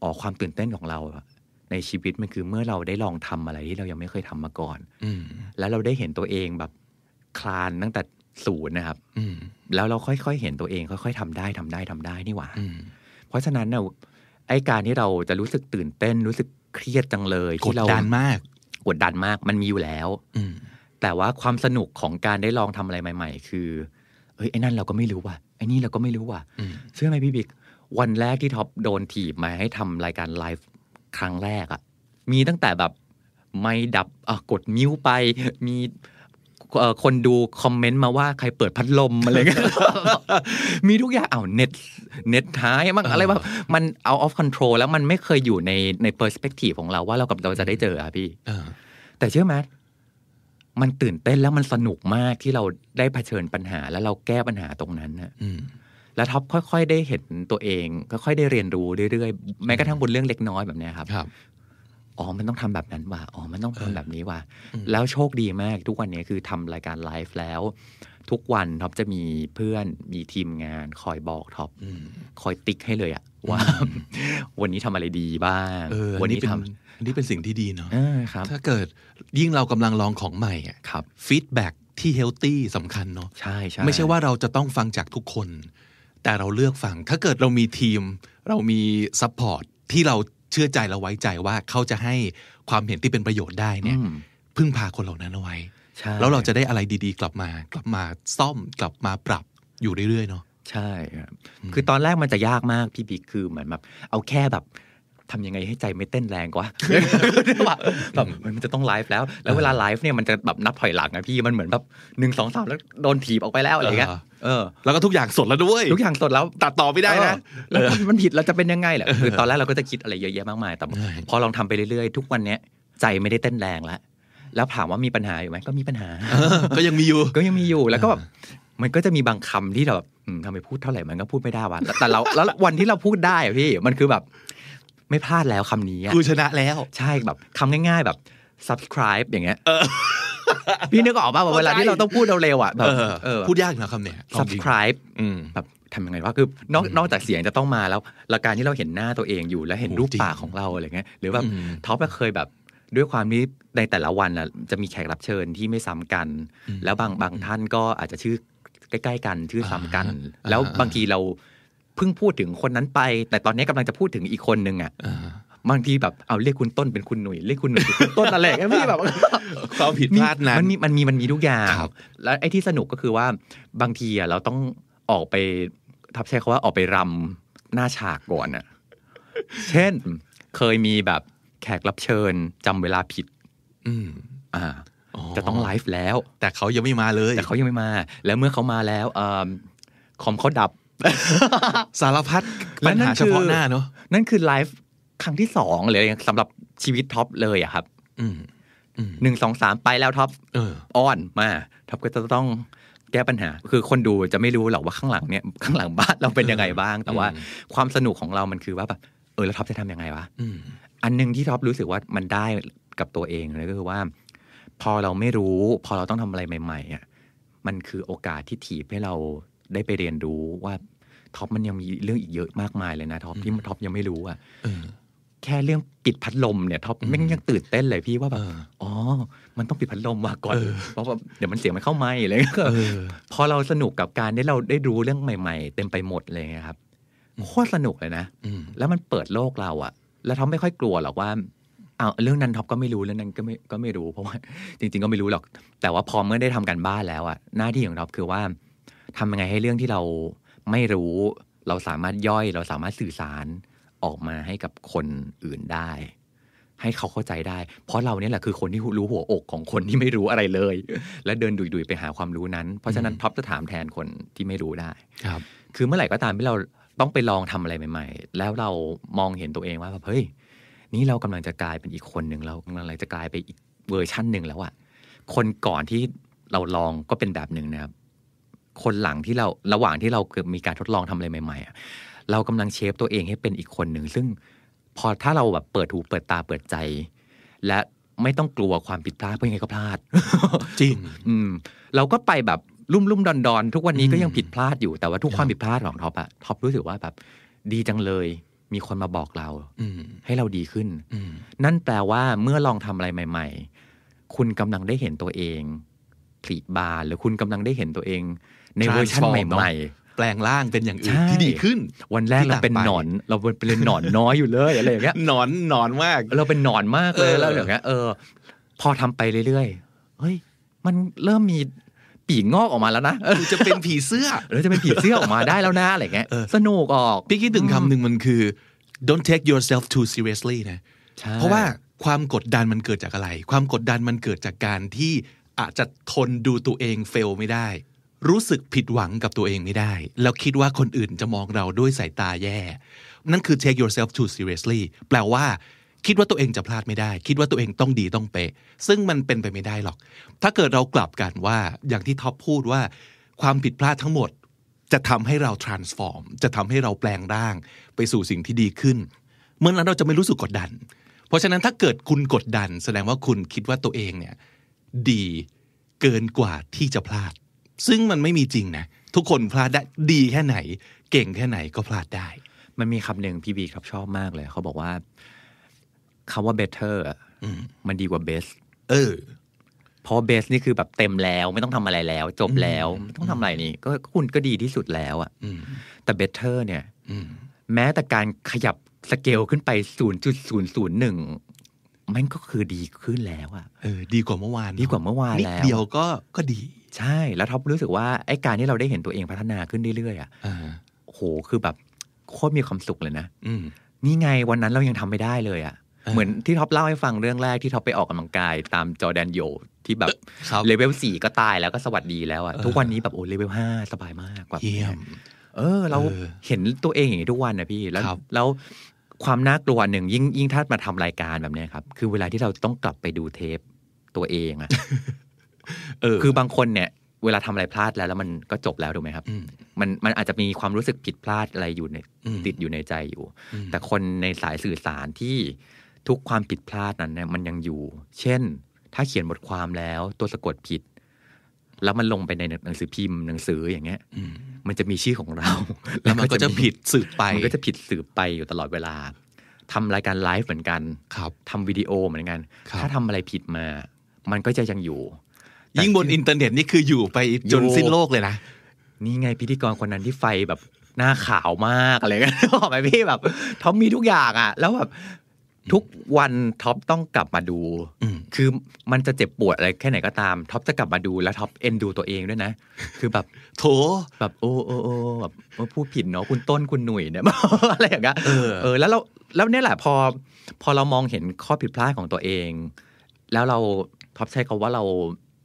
อ๋อความตื่นเต้นของเราอะในชีวิตมันคือเมื่อเราได้ลองทำอะไรที่เรายังไม่เคยทำมาก่อนอืมแล้วเราได้เห็นตัวเองแบบคลานตั้งแต่ศูนย์นะครับอืมแล้วเราค่อยๆเห็นตัวเอง ค่อย ๆทำได้ทำได้ทำได้นี่หว่าอืมเพราะฉะนั้นเนี่ย ไอ้การที่เราจะรู้สึกตื่นเต้นรู้สึกเครียดจังเลยกดที่เราดันมากกดดันมากมันมีอยู่แล้วอืมแต่ว่าความสนุกของการได้ลองทำอะไรใหม่ ๆ คือเอ้ยไอ้นั่นเราก็ไม่รู้ว่ะไอ้นี่เราก็ไม่รู้ว่ะอืมเชื่อไหมพี่บิ๊กวันแรกที่ท็อปโดนถีบมาให้ทำรายการไลฟ์ครั้งแรกอะมีตั้งแต่แบบไม่ดับอะกดมิวไปมีเอ่อ คนดูคอมเมนต์มาว่าใครเปิดพัดลมอะไรเงี้ยมีทุกอย่างอ้าวเน็ตเน็ตท้ายมั้งอะไรแบบมันเอา off control แล้วมันไม่เคยอยู่ในใน perspective ของเราว่าเรากับเราจะได้เจออะพี่เออแต่เชื่อไหมมันตื่นเต้นแล้วมันสนุกมากที่เราได้เผชิญปัญหา แล้วเราแก้ปัญหาตรงนั้นนะอืมแล้วท็อปค่อย ๆ ได้เห็นตัวเองค่อยๆได้เรียนรู้เรื่อยๆแม้กระทั่งบนเรื่องเล็กน้อยแบบเนี้ยครับครับ อ๋อ มันต้องทำแบบนั้นว่ะอ๋อ มันต้องเออทำแบบนี้ว่ะอืมแล้วโชคดีมากทุกวันนี้คือทำรายการไลฟ์แล้ว ทุกวันท็อปจะมีเพื่อนมีทีมงานคอยบอกท็อปอืมคอยติ๊กให้เลยอะว่า วันนี้ทำอะไรดีบ้างเออวัอันนี้นี้เป็นทอันนี้เป็นสิ่งที่ดีเนาะเออครับถ้าเกิดยิ่งเรากำลังลองของใหม่อะครับ feedback ที่ healthy สำคัญเนาะใช่ใช่ไม่ใช่ว่าเราจะต้องฟังจากทุกคน แต่เราเลือกฟัง ถ้าเกิดเรามีทีม เรามี support ที่เรา เชื่อใจเราไว้ใจว่าเขาจะให้ความเห็นที่เป็นประโยชน์ได้เนี่ยอืมพึ่งพาคนเหล่านั้นเอาไว้ใช่แล้วเราจะได้อะไรดีๆ กลับมา กลับมาซ่อมกลับมาปรับอยู่เรื่อยๆเนาะใช่ครับคือตอนแรกมันจะยากมากพี่บิ๊กคือเหมือนแบบเอาแค่แบบ ทำยังไงให้ใจไม่เต้นแรงกว่าแบบแบบมันจะต้องไลฟ์แล้ว แล้วเวลาไลฟ์เนี่ยมันจะแบบนับถอยหลังนะพี่มันเหมือนแบบหนึ่งสองสามแล้วโดนถีบออกไปแล้วอะไรเงี้ยเออเออแล้วก็ทุกอย่างสดแล้วด้วยทุกอย่างสดแล้วตัดต่อไม่ได้นะเออแล้วมันมันผิดเราจะเป็นยังไงแหละคือตอนแรกเราก็จะคิดอะไรเยอะแยะมากมายแต่ใช่พอลองทำไปเรื่อยๆ ทุกวันเนี้ยใจไม่ได้เต้นแรงแล้วแล้วถามว่ามีปัญหาอยู่ไหมก็มีปัญหาเออก็ยังมีอยู่ก็ยังมีอยู่แล้วก็แบบมันก็จะมีบางคำที่เราแบบอืมทำไมพูดเท่าไหร่มันก็พูดไม่ได้วะแต่แต่เราแล้ววันที่เราพูดได้อะพี่มันคือแบบ ไม่พลาดแล้วคำนี้อะกูชนะแล้ว ใช่แบบคำง่าย ๆแบบ subscribe อย่างเงี้ยพี่นึกออกป่ะว่าเวลาที่เราต้องพูดเร็วๆอะแบบเออเออพูดยากนะคำเนี้ยลองดิ subscribe อืมแบบทำยังไงวะคือนอกนอกจากเสียงจะต้องมาแล้วและการที่เราเห็นหน้าตัวเองอยู่แล้วเห็นโอ้รูปจริงปากของเราอะไรเงี้ยหรือแบบอืมท็อปก็เคยแบบด้วยความที่ในแต่ละวันอะจะมีแขกรับเชิญที่ไม่ซ้ำกัน แล้วบางบางท่านก็อาจจะชื่อใกล้ ๆ กันชื่อซ้ำกันอ่าแล้วอ่าบางทีเรา เพิ่งพูดถึงคนนั้นไป แต่ตอนนี้กำลังจะพูดถึงอีกคนนึงอะอ่าบางทีแบบเอาเรียกคุณต้นเป็นคุณหนุ่ยเรียกคุณหนุ่ยเป็นคุณต้นอะไรอย่างเงี้ยพี่แบบความผิดพลาดนั้นมันมีมันมีมันมีทุกอย่างครับแล้วไอ้ที่สนุกก็คือว่าบางทีอะเราต้องออกไปท็อปใช้คำว่าออกไปรำหน้าฉากก่อนอะเช่นเคยมีแบบแขกรับเชิญจำเวลาผิด อืมอ่าอ๋อจะต้องไลฟ์แล้ว แต่เขายังไม่มาเลย แต่เขายังไม่มา แล้วเมื่อเขามาแล้วเอิ่มคอมเขาดับ สารพัดและปัญนั่หาเฉพาะหน้าเนอะนั่นคือไลฟ์ครั้งที่สองเลยสำหรับชีวิตท็อปเลยอะครับอืมอืมหนึ่งสองสามไปแล้วท็อปเออ on มาท็อปก็จะต้องแก้ปัญหา คือคนดูจะไม่รู้หรอกว่าข้างหลังเนี่ยข้างหลังบ้านเราเป็นยังไงบ้าง แต่ว่าอืมความสนุกของเรามันคือว่าแบบเออแล้วท็อปจะทำยังไงวะอืมอันหนึ่งที่ท็อปรู้สึกว่ามันได้กับตัวเองเลยก็คือว่า พอเราไม่รู้ พอเราต้องทำอะไรใหม่ๆอะมันคือโอกาสที่ถีบให้เราได้ไปเรียนรู้ว่า ท็อปมันยังมีเรื่องอีกเยอะมากมายเลยนะท็อปที่ท็อปยังไม่รู้อะเออแค่เรื่องปิดพัดลมเนี่ยท็อปแม่งยังตื่นเต้นเลยพี่ว่าแบบเอออ๋อ มันต้องปิดพัดลมมาก่อนเออเพราะว่าเดี๋ยวมันเสียงมันเข้าไหมอะไรเงี้ยเออพอเราสนุกกับการได้เราได้รู้เรื่องใหม่ ๆ เต็มไปหมดเลยไงครับโคตรสนุกเลยนะอืมแล้วมันเปิดโลกเราอะแล้วท็อปไม่ค่อยกลัวหรอกว่าเอาเรื่องนั้นท็อปก็ไม่รู้เรื่องนั้นก็ไม่ก็ไม่รู้เพราะว่าจริง ๆ ก็ไม่รู้หรอก แต่ว่าพอเมื่อได้ทำการบ้านแล้วอะหน้าที่ของท็อปคือว่าทำยังไงให้เรื่องที่เรา ไม่รู้ เราสามารถย่อยเราสามารถสื่อสารออกมาให้กับคนอื่นได้ ให้เขาเข้าใจได้ เพราะเราเนี่ยแหละคือคนที่รู้หัวอกของคนที่ไม่รู้อะไรเลย และเดินดุ่ยๆไปหาความรู้นั้น เพราะฉะนั้นท็อปจะถามแทนคนที่ไม่รู้ได้ครับ คือเมื่อไหร่ก็ตามที่เราต้องไปลองทำอะไรใหม่ ๆ แล้วเรามองเห็นตัวเองว่าแบบเฮ้ยนี่เรากำลังจะกลายเป็นอีกคนหนึ่งเรากำลังจะกลายไปอีกเวอร์ชั่นหนึ่งแล้วอะคนก่อนที่เราลองก็เป็นแบบหนึ่งนะครับ คนหลังที่เราระหว่างที่เราเกิดมีการทดลองทำอะไรใหม่ๆอะเรากำลังเชฟตัวเองให้เป็นอีกคนหนึ่ง ซึ่งพอถ้าเราแบบเปิดหูเปิดตาเปิดใจ และไม่ต้องกลัวความผิดพลาดเพราะยังไงก็พลาด จริง อืม เราก็ไปแบบลุ่มลุ่มดอนดอนๆทุกวันนี้ก็ยังอืมผิดพลาดอยู่แต่ว่าทุกครับความผิดพลาดของท็อปอะท็อปรู้สึกว่าแบบ ดีจังเลย มีคนมาบอกเราอืมให้เราดีขึ้นอืมนั่นแปลว่าเมื่อลองทำอะไรใหม่ ๆ คุณกำลังได้เห็นตัวเองผลิบานหรือคุณกำลังได้เห็นตัวเอง ในเวอร์ชัน Transform ใหม่แปลงร่างเป็นอย่างอื่นใช่ที่ดีขึ้นๆวันแรกที่เราเป็นต่างไปหนอน เราเป็นหนอนน้อยอยู่เลยอะไรอย่างเงี้ยหนอนหนอนมาก เราเป็นหนอนมากเลยเออแล้วอย่างเงี้ยเออ พอทำไปเรื่อยๆเฮ้ย มันเริ่มมีปีกงอกออกมาแล้วนะเออจะเป็นผีเสื้อแล้วจะเป็นผีเสื้อออกมาได้แล้วนะอะไรเงี้ยเออสนุกออกพี่คิดถึงคำหนึ่งมันคือ don't take yourself too seriously นะใช่เพราะว่าความกดดันมันเกิดจากอะไร ความกดดันมันเกิดจากการที่อาจจะทนดูตัวเองเฟลไม่ได้ รู้สึกผิดหวังกับตัวเองไม่ได้ แล้วคิดว่าคนอื่นจะมองเราด้วยสายตาแย่ นั่นคือ take yourself too seriously แปลว่า คิดว่าตัวเองจะพลาดไม่ได้ คิดว่าตัวเองต้องดีต้องเป๊ะซึ่งมันเป็นไปไม่ได้หรอก ถ้าเกิดเรากลับกันว่าอย่างที่ท็อปพูดว่า ความผิดพลาดทั้งหมด จะทำให้เรา transform จะทำให้เราแปลงร่าง ไปสู่สิ่งที่ดีขึ้น เมื่อนั้นเราจะไม่รู้สึกกดดัน เพราะฉะนั้นถ้าเกิดคุณกดดัน แสดงว่าคุณคิดว่าตัวเองเนี่ยดีเกินกว่าที่จะพลาด ซึ่งมันไม่มีจริงนะทุกคนพลาดได้ดีแค่ไหน เก่งแค่ไหนก็พลาดได้ มันมีคำหนึ่งพี่บีครับชอบมากเลย เขาบอกว่าคำว่า better อะอืมมันดีกว่า best เออเพราะ best นี่คือแบบเต็มแล้วไม่ต้องทำอะไรแล้ว จบแล้วไม่ต้องทำอะไรนี่ ก็คุณก็ดีที่สุดแล้วอะอืมแต่ better เนี่ยอืมแม้แต่การขยับสเกลขึ้นไป 0.001 มันก็คือดีขึ้นแล้วอะเออดีกว่าเมื่อวาน ดีกว่าเมื่อวานนิดแล้วเดียวก็ก็ดี ใช่แล้วท็อปรู้สึกว่าไอ้การที่เราได้เห็นตัวเองพัฒนาขึ้นเรื่อยๆอะอ่าโอ้โหคือแบบโคตรมีความสุขเลยนะอืมนี่ไงวันนั้นเรายังทำไม่ได้เลยอะ่ะอ่าเหมือนที่ท็อปเล่าให้ฟังเรื่องแรกที่ท็อปไปออกกำลังกาย ตามจอร์แดนโยที่แบบครับเลเวลสี่ก็ตายแล้วก็สวัสดีแล้วอะ่ะเออทุกวันนี้แบบโอ้เลเวลห้าสบายมากกว่าเยี่ยมเออ เราเออเห็นตัวเองอย่างนี้ทุกวันนะพี่แล้วครับแล้วความน่ากลัวหนึ่งยิ่งยิ่งถ้ามาทำรายการแบบเนี้ยครับ คือเวลาที่เราต้องกลับไปดูเทปตัวเองอะเออ คือบางคนเนี่ยเวลาทำอะไรพลาดแล้วแล้วมันก็จบแล้วถูกไหมครับอืมมันมันอาจจะมีความรู้สึกผิดพลาดอะไรอยู่ในอืมติดอยู่ในใจอยู่อืมแต่คนในสายสื่อสารที่ทุกความผิดพลาดนั้นเนี่ยมันยังอยู่ เช่น ถ้าเขียนบทความแล้วตัวสะกดผิด แล้วมันลงไปในหนังสือพิมพ์หนังสืออย่างเงี้ยอืมมันจะมีชื่อของเรา แล้วมันก็จะผิดสืบไปมันก็จะผิดสืบไปอยู่ตลอดเวลาทำรายการไลฟ์เหมือนกันครับทำวิดีโอเหมือนกันครับถ้าทำอะไรผิดมา มันก็จะยังอยู่ ยิ่งบนอินเทอร์เน็ตนี่คืออยู่ไปจนอยู่สิ้นโลกเลยนะนี่ไงพิธีกรคนนั้นที่ไฟแบบหน้าขาวมากอะไรกันบอกไหมพี่แบบท็อปมีทุกอย่างอะ แล้วแบบทุกวันท็อปต้องกลับมาดูอืมคือมันจะเจ็บปวดอะไรแค่ไหนก็ตามท็อปจะกลับมาดูแล้วท็อปเอ็นดูตัวเองด้วยนะ คือแบบโถแบบโอ้โอ้โอ้แบบเออพูดผิดเนาะคุณต้นคุณหนุ่ยเนี่ยอะไรอย่างเงี้ยเออเออแล้วเราแล้วเนี่ยแหละพอ พอเรามองเห็นข้อผิดพลาดของตัวเอง แล้วเราท็อปใช้คำว่าเรา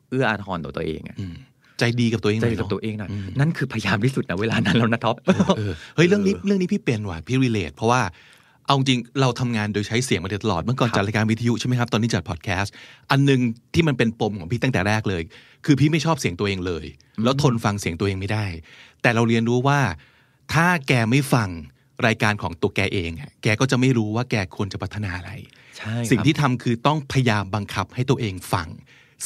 เอื้ออาทรต่อตัวเองอะอืมใจดีกับตัวเองหน่อยกับเนาะตัวเองหน่อยอืมนั่นคือพยายามที่สุดนะเวลานั้นแล้วนะท็อปเออเฮ้ยเรื่องนี้เรื่องนี้พี่เป็นว่ะพี่ relate เพราะว่าเอาจริงเราทำงานโดยใช้เสียงมาโดยตลอดเมื่อก่อนครับจัดรายการวิทยุใช่ไหมครับตอนนี้จัดพอดแคสต์อันหนึ่งที่มันเป็นปมของพี่ตั้งแต่แรกเลย คือพี่ไม่ชอบเสียงตัวเองเลย แล้วทนฟังเสียงตัวเองไม่ได้ แต่เราเรียนรู้ว่า ถ้าแกไม่ฟังรายการของตัวแกเองอะแกก็จะไม่รู้ว่าแกควรจะพัฒนาอะไรใช่สิ่งครับที่ทำคือต้องพยายามบังคับให้ตัวเองฟัง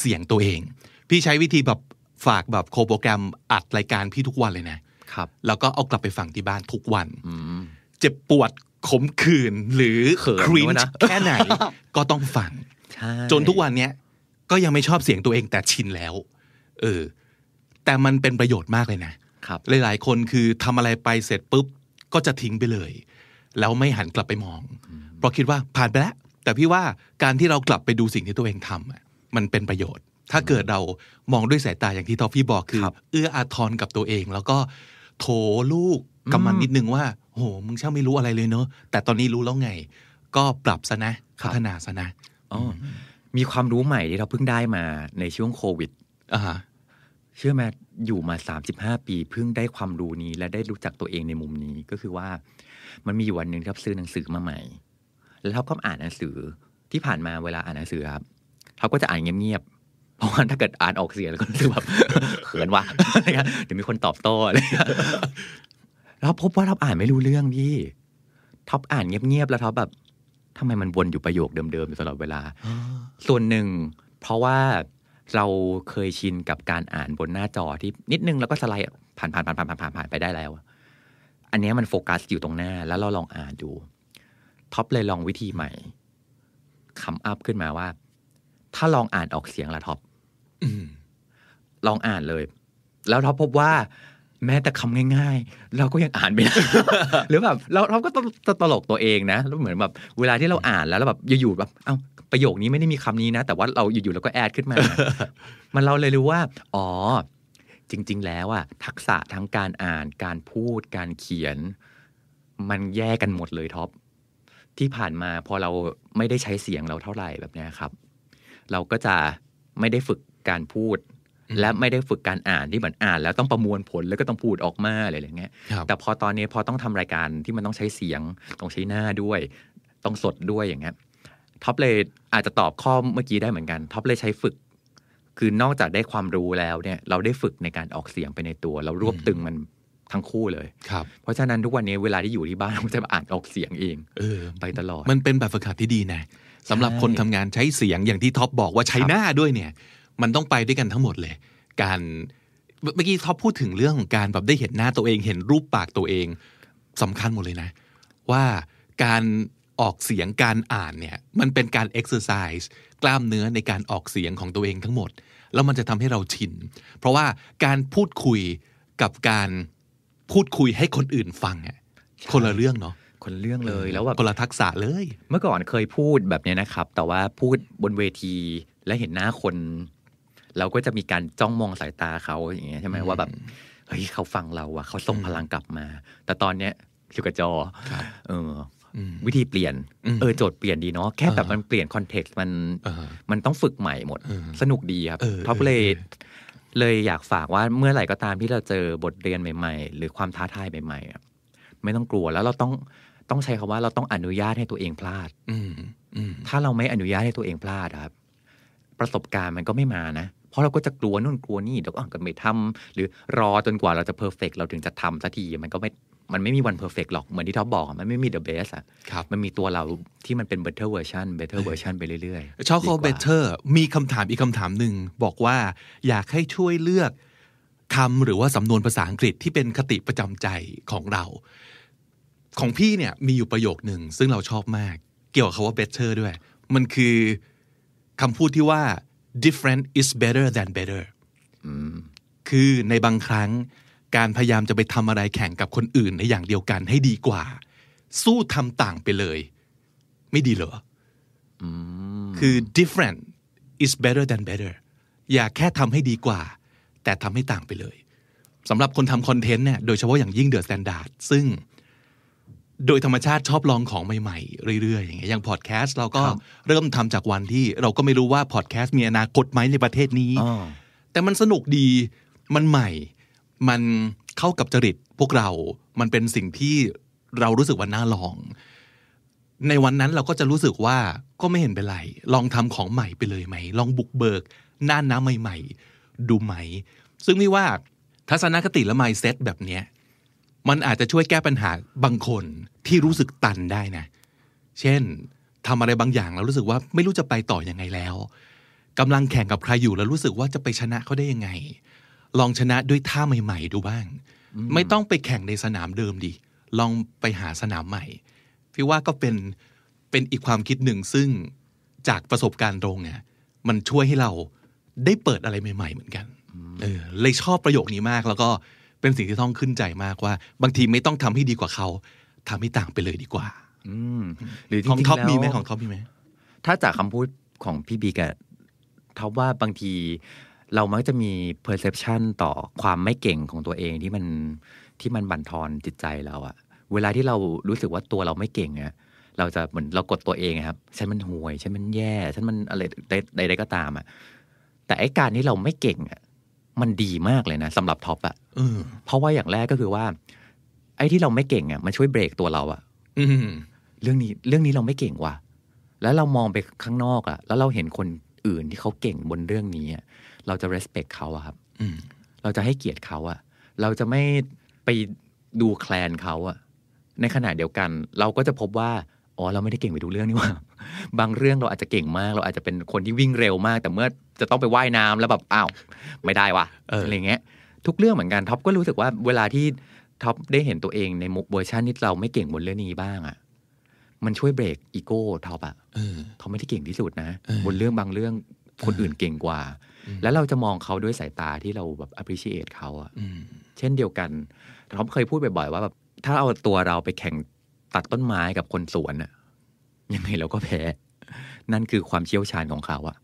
เสียงตัวเอง พี่ใช้วิธีแบบฝากแบบโคโปรแกรมอัดรายการพี่ทุกวันเลยนะครับ แล้วก็เอากลับไปฟังที่บ้านทุกวันอืมเจ็บปวดขมขื่นหรือเขินครีนด้วยนะแค่ไหนก็ต้องฟังใช่จนทุกวันเนี้ยก็ยังไม่ชอบเสียงตัวเองแต่ชินแล้ว เออ แต่มันเป็นประโยชน์มากเลยนะครับ หลาย ๆ คนคือทำอะไรไปเสร็จปุ๊บ ก็จะทิ้งไปเลย แล้วไม่หันกลับไปมอง เพราะคิดว่าผ่านไปแล้ว แต่พี่ว่าการที่เรากลับไปดูสิ่งที่ตัวเองทำอะ มันเป็นประโยชน์ ถ้าเกิดเรามองด้วยสายตาอย่างที่ทอฟฟี่บอกคือครับเอื้ออาทรกับตัวเอง แล้วก็โถลูกกำมันนิดนึงว่าโหมึงช่างไม่รู้อะไรเลยเนอะแต่ตอนนี้รู้แล้วไง ก็ปรับซะนะพัฒนาซะนะอ๋อมีความรู้ใหม่ที่เราเพิ่งได้มาในช่วงโควิดอ่าฮะเชื่อไหมอยู่มา 35 ปีเพิ่งได้ความรู้นี้ และได้รู้จักตัวเองในมุมนี้ก็คือว่า มันมีอยู่วันหนึ่งที่เราซื้อหนังสือมาใหม่ แล้วเขาก็อ่านหนังสือที่ผ่านมาเวลาอ่านหนังสือครับ เขาก็จะอ่านเงียบๆเพราะว่าถ้าเกิดอ่านออกเสียงแล้วก็รู้สึกแบบเขินว่ะเงี้ยเดี๋ยวมีคนตอบโต้อะไรเงี้ยแล้วพบว่าท็อปอ่านไม่รู้เรื่องพี่ท็อปอ่านเงียบๆแล้วท็อปแบบทำไมมันวนอยู่ประโยคเดิมๆอยู่ตลอดเวลา ส่วนหนึ่ง เพราะว่าเราเคยชินกับการอ่านบนหน้าจอที่นิดนึงแล้วก็สไลด์ผ่านผ่านผ่านผ่านผ่านผ่านผ่านไปได้แล้ว อันนี้มันโฟกัสอยู่ตรงหน้า แล้วเราลองอ่านดูท็อปเลยลองวิธีใหม่คำอัพขึ้นมาว่า ถ้าลองอ่านออกเสียงละท็อปอืมลองอ่านเลย แล้วท็อปพบว่าแม้แต่คำง่ายๆ เราก็ยังอ่านไม่ได้หรือแบบเราเราก็ต้องตลกตัวเองนะแล้วเหมือนแบบเวลาที่เราอ่านแล้วแล้วแบบอยู่ๆแบบเอ้าประโยคนี้ไม่ได้มีคำนี้นะ แต่ว่าเราอยู่ๆเราก็แอดขึ้นมา มันเราเลยรู้ว่า อ๋อ จริง ๆ แล้วอะทักษะทั้งการอ่านการพูดการเขียน มันแยกกันหมดเลยท็อปที่ผ่านมาพอเราไม่ได้ใช้เสียงเราเท่าไหร่แบบเนี้ยครับ เราก็จะไม่ได้ฝึกการพูด และไม่ได้ฝึกการอ่านที่เหมือนอ่าน แล้วต้องประมวลผลแล้วก็ต้องพูดออกมาอะไรอย่างเงี้ยครับแต่พอตอนนี้พอต้องทำรายการที่มันต้องใช้เสียงต้องใช้หน้าด้วย ต้องสดด้วยอย่างเงี้ยท็อปเลยอาจจะตอบข้อเมื่อกี้ได้เหมือนกันท็อปเลยใช้ฝึก คือนอกจากได้ความรู้แล้วเนี่ยเราได้ฝึกในการออกเสียงไปในตัว เรารวบตึงมันทั้งคู่เลยครับเพราะฉะนั้นทุกวันนี้เวลาที่อยู่ที่บ้านผมจะอ่านออกเสียงเองเออไปตลอด มันเป็นแบบฝึกหัดที่ดีนะ สำหรับคนทำงานใช้เสียงอย่างที่ท็อปบอกว่าใช้ครับหน้าด้วยเนี่ย มันต้องไปด้วยกันทั้งหมดเลย การเมื่อกี้ท็อปพูดถึงเรื่องของการแบบได้เห็นหน้าตัวเอง เห็นรูปปากตัวเองสำคัญหมดเลยนะ ว่าการออกเสียงการอ่านเนี่ยมันเป็นการ exercise กล้ามเนื้อในการออกเสียงของตัวเองทั้งหมด แล้วมันจะทำให้เราชิน เพราะว่าการพูดคุยกับการพูดคุยให้คนอื่นฟังอะคนละเรื่องเนาะ คนเรื่องเลยแล้วแบบคนละทักษะเลย เมื่อก่อนเคยพูดแบบเนี้ยนะครับ แต่ว่าพูดบนเวทีและเห็นหน้าคน เราก็จะมีการจ้องมองสายตาเขาอย่างเงี้ยใช่ไหมอืมว่าแบบเฮ้ยเขาฟังเราอะเขาส่งพลังกลับมา แต่ตอนเนี้ยอยู่กับจอครับเอออืมวิธีเปลี่ยนอืมเออโจทย์เปลี่ยนดีเนาะแค่แบบเออมันเปลี่ยน context มันเออมันต้องฝึกใหม่หมดเออสนุกดีครับเออท็อปเออเลยเออเลยอยากฝากว่าเมื่อไหร่ก็ตามที่เราเจอบทเรียนใหม่ ๆ หรือความท้าทายใหม่ๆอะไม่ต้องกลัวแล้วเราต้อง ต้องใช้คำว่าเราต้องอนุญาตให้ตัวเองพลาด อืมอืมถ้าเราไม่อนุญาตให้ตัวเองพลาดอะครับ ประสบการณ์มันก็ไม่มานะ เพราะเราก็จะกลัวนู่นกลัวนี่เดี๋ยวก็อะก็ไม่ทำหรือรอจนกว่าเราจะ perfect เราถึงจะทำสักทีมันก็ไม่มันไม่มีวัน perfect หรอกเหมือนที่ท็อปบอกอะมันไม่มี the best อะครับมันมีตัวเราที่มันเป็น better version better version ไปเรื่อยๆชอ c ดี o กว่าเบเ t อร์มีคำถามอีกคำถามหนึ่งบอกว่าอยากให้ช่วยเลือกคำหรือว่าสำนวนภาษาอังกฤษที่เป็นคติประจำใจของเรา ของพี่เนี่ยมีอยู่ประโยคหนึ่งซึ่งเราชอบมาก เกี่ยวกับคำว่า better ด้วย มันคือคำพูดที่ว่า different is better than better คือในบางครั้งการพยายามจะไปทำอะไรแข่งกับคนอื่นในอย่างเดียวกันให้ดีกว่า สู้ทำต่างไปเลย ไม่ดีเหรออคือ different is better than better อย่าแค่ทำให้ดีกว่า แต่ทำให้ต่างไปเลยสำหรับคนทำคอนเทนต์เนี่ยโดยเฉพาะอย่างยิ่ง THE STANDARD ซึ่ง โดยธรรมชาติชอบลองของใหม่ๆ เรื่อยๆ อย่างเงี้ยอย่างพอดแคสต์เราก็ครับเริ่มทำจากวันที่เราก็ไม่รู้ว่าพอดแคสต์มีอนาคตไหมในประเทศนี้อ๋อแต่มันสนุกดีมันใหม่ มันเข้ากับจริตพวกเรา มันเป็นสิ่งที่เรารู้สึกว่าน่าลอง ในวันนั้นเราก็จะรู้สึกว่าก็ไม่เห็นเป็นไร ลองทำของใหม่ไปเลยไหม ลองบุกเบิกหน้าน้ำใหม่ ๆ ดูไหม ซึ่งไม่ว่าทัศนคติและ mindset แบบเนี้ย มันอาจจะช่วยแก้ปัญหาบางคนที่รู้สึกตันได้นะ เช่นทำอะไรบางอย่างแล้วรู้สึกว่าไม่รู้จะไปต่อยังไงแล้วกำลังแข่งกับใครอยู่แล้วรู้สึกว่าจะไปชนะเขาได้ยังไง ลองชนะด้วยท่าใหม่ ๆ ดูบ้าง ไม่ต้องไปแข่งในสนามเดิมดิลองไปหาสนามใหม่พี่ว่าก็เป็นเป็นอีกความคิดหนึ่งซึ่งจากประสบการณ์ตรงเนี่ยมันช่วยให้เราได้เปิดอะไรใหม่ ๆ เหมือนกันเออเลยชอบประโยคนี้มากแล้วก็ เป็นสิ่งที่ต้องขึ้นใจมากว่า บางทีไม่ต้องทำให้ดีกว่าเขาทำให้ต่างไปเลยดีกว่า อืมหรือจริงๆแล้วของท็อปมีไหมของท็อปมีไหมถ้าจากคำพูดของพี่บิ๊กอะท็อปว่าบางทีเรามักจะมี perception ต่อความไม่เก่งของตัวเองที่มันที่มันบั่นทอนจิตใจเราอะเวลาที่เรารู้สึกว่าตัวเราไม่เก่งอะเราจะเหมือนเรากดตัวเองอะครับฉันมันห่วยฉันมันแย่ฉันมันอะไรใดๆก็ตามอะแต่ไอ้การที่เราไม่เก่งอะ มันดีมากเลยนะสำหรับท็อปอะเออเพราะว่าอย่างแรกก็คือว่า ไอ้ที่เราไม่เก่งอะมันช่วยเบรกตัวเราอะอืมเรื่องนี้เรื่องนี้เราไม่เก่งว่ะ แล้วเรามองไปข้างนอกอะแล้วเราเห็นคนอื่นที่เขาเก่งบนเรื่องนี้อะเราจะ respect เขาอะครับอืมเราจะให้เกียรติเขาอะเราจะไม่ไปดูแคลนเขาอะในขณะเดียวกัน เราก็จะพบว่า อ๋อเราไม่ได้เก่งไปทุกเรื่องนี่หว่า บางเรื่องเราอาจจะเก่งมาก เราอาจจะเป็นคนที่วิ่งเร็วมาก แต่เมื่อจะต้องไปว่ายน้ำแล้วแบบอ้าวไม่ได้ว่ะเออออะไรเงี้ย ทุกเรื่องเหมือนกันท็อปก็รู้สึกว่าเวลาที่ท็อปได้เห็นตัวเองในมุมเวอร์ชันที่เราไม่เก่งบนเรื่องนี้บ้างอะมันช่วยเบรกอีโก้ท็อปอะเออเขาไม่ได้เก่งที่สุดนะเออบนเรื่องบางเรื่องคนอื่นเก่งกว่าอืมแล้วเราจะมองเขาด้วยสายตาที่เราแบบ appreciate เขาอะอืมเช่นเดียวกันท็อปเคยพูดบ่อยๆว่าแบบถ้าเอาตัวเราไปแข่ง ตัดต้นไม้กับคนสวนอะยังไงเราก็แพ้ นั่นคือความเชี่ยวชาญของเขาอะ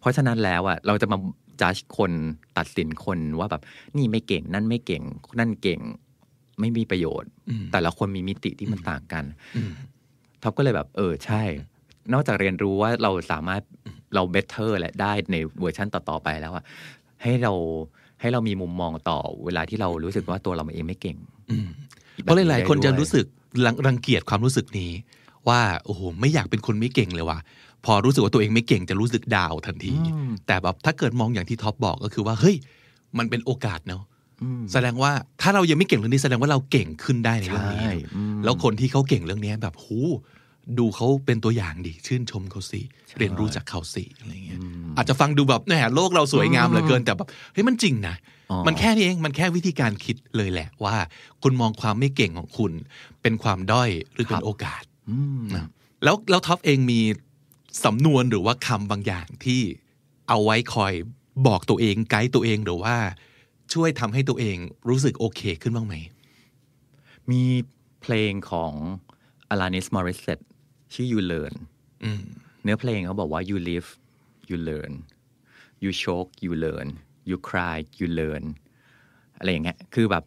เพราะฉะนั้นแล้วอะเราจะมาจัดคนตัดสินคนว่าแบบ นี่ไม่เก่ง นั่นไม่เก่ง นั่นเก่ง ไม่มีประโยชน์อืมแต่ละคนมีมิติที่มันต่างกันอืมท็อปก็เลยแบบ เออ ใช่ นอกจากเรียนรู้ว่าเราสามารถเรา better และได้ในเวอร์ชันต่อ ๆ ไปแล้วอะให้เราให้เรามีมุมมองต่อเวลาที่เรารู้สึกว่าตัวเราเองไม่เก่งอืมอีกเพราะแบบหลายๆคนได้จะด้วยรู้สึก รังรังเกียจความรู้สึกนี้ ว่าโอ้โหไม่อยากเป็นคนไม่เก่งเลยว่ะพอรู้สึกว่าตัวเองไม่เก่งจะรู้สึก down ทันทีอืมแต่แบบถ้าเกิดมองอย่างที่ท็อปบอกก็คือว่าเฮ้ยมันเป็นโอกาสเนาะอืมแสดงว่าถ้าเรายังไม่เก่งเรื่องนี้แสดงว่าเราเก่งขึ้นได้ในเรื่องนี้ใช่อืมแล้วคนที่เขาเก่งเรื่องนี้แบบหูดูเขาเป็นตัวอย่างดิชื่นชมเขาสิเรียนรู้จากเขาสิอะไรเงี้ยอาจจะฟังดูแบบแหมโลกเราสวยงามเหลือเกินแต่แบบเฮ้ยมันจริงนะอ๋อ มันแค่นี้เองมันแค่วิธีการคิดเลยแหละว่า คุณมองความไม่เก่งของคุณ เป็นความด้อยหรือเป็นโอกาสอืมนะแล้วแล้วท็อปเองมีสำนวนหรือว่าคำบางอย่างที่เอาไว้คอยบอกตัวเองไกด์ตัวเองหรือว่า ช่วยทำให้ตัวเองรู้สึกโอเคขึ้นบ้างไหม มีเพลงของ Alanis Morissette ชื่อ You Learn อืมเนื้อเพลงเขาบอกว่า you live you learn you choke you learn you cry you learn อะไรอย่างเงี้ยคือแบบ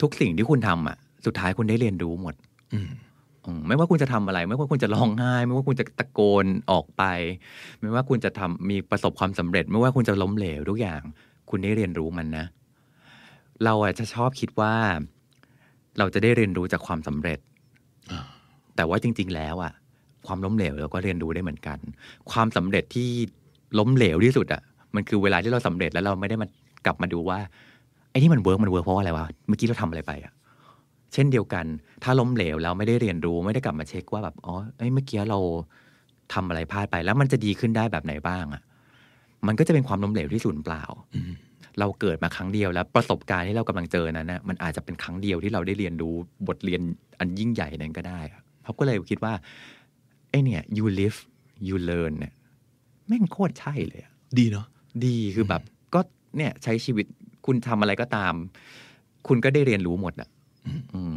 ทุกสิ่งที่คุณทำอะ สุดท้ายคุณได้เรียนรู้หมดอืมอืมไม่ว่าคุณจะทำอะไร ไม่ว่าคุณจะร้องไห้ ไม่ว่าคุณจะตะโกนออกไป ไม่ว่าคุณจะทำมีประสบความสำเร็จ ไม่ว่าคุณจะล้มเหลวทุกอย่าง คุณได้เรียนรู้มันนะ เราอาจจะชอบคิดว่า เราจะได้เรียนรู้จากความสำเร็จ แต่ว่าจริง ๆ แล้วอะความล้มเหลวเราก็เรียนรู้ได้เหมือนกัน ความสำเร็จที่ล้มเหลวที่สุดอะ มันคือเวลาที่เราสำเร็จแล้วเราไม่ได้มากลับมาดูว่าไอ้ที่มันเวิร์กมันเวิร์กเพราะว่าอะไรวะเมื่อกี้เราทำอะไรไปอะเช่นเดียวกัน ถ้าล้มเหลวแล้วไม่ได้เรียนรู้ไม่ได้กลับมาเช็คว่าแบบอ๋อเอ้ยเมื่อกี้เราทำอะไรพลาดไป แล้วมันจะดีขึ้นได้แบบไหนบ้างอะมันก็จะเป็นความล้มเหลวที่สูญเปล่าเราเกิดมาครั้งเดียวแล้วประสบการณ์ที่เรากำลังเจอนั้นนะมันอาจจะเป็นครั้งเดียวที่เราได้เรียนรู้บทเรียนอันยิ่งใหญ่นั้นก็ได้เขาก็เลยคิดว่าไอ้เนี่ย you live you learn เนี่ยแม่งโคตรใช่เลย ดีเนาะ ดีคือแบบ ก็เนี่ยใช้ชีวิตคุณทำอะไรก็ตาม คุณก็ได้เรียนรู้หมดอะอืม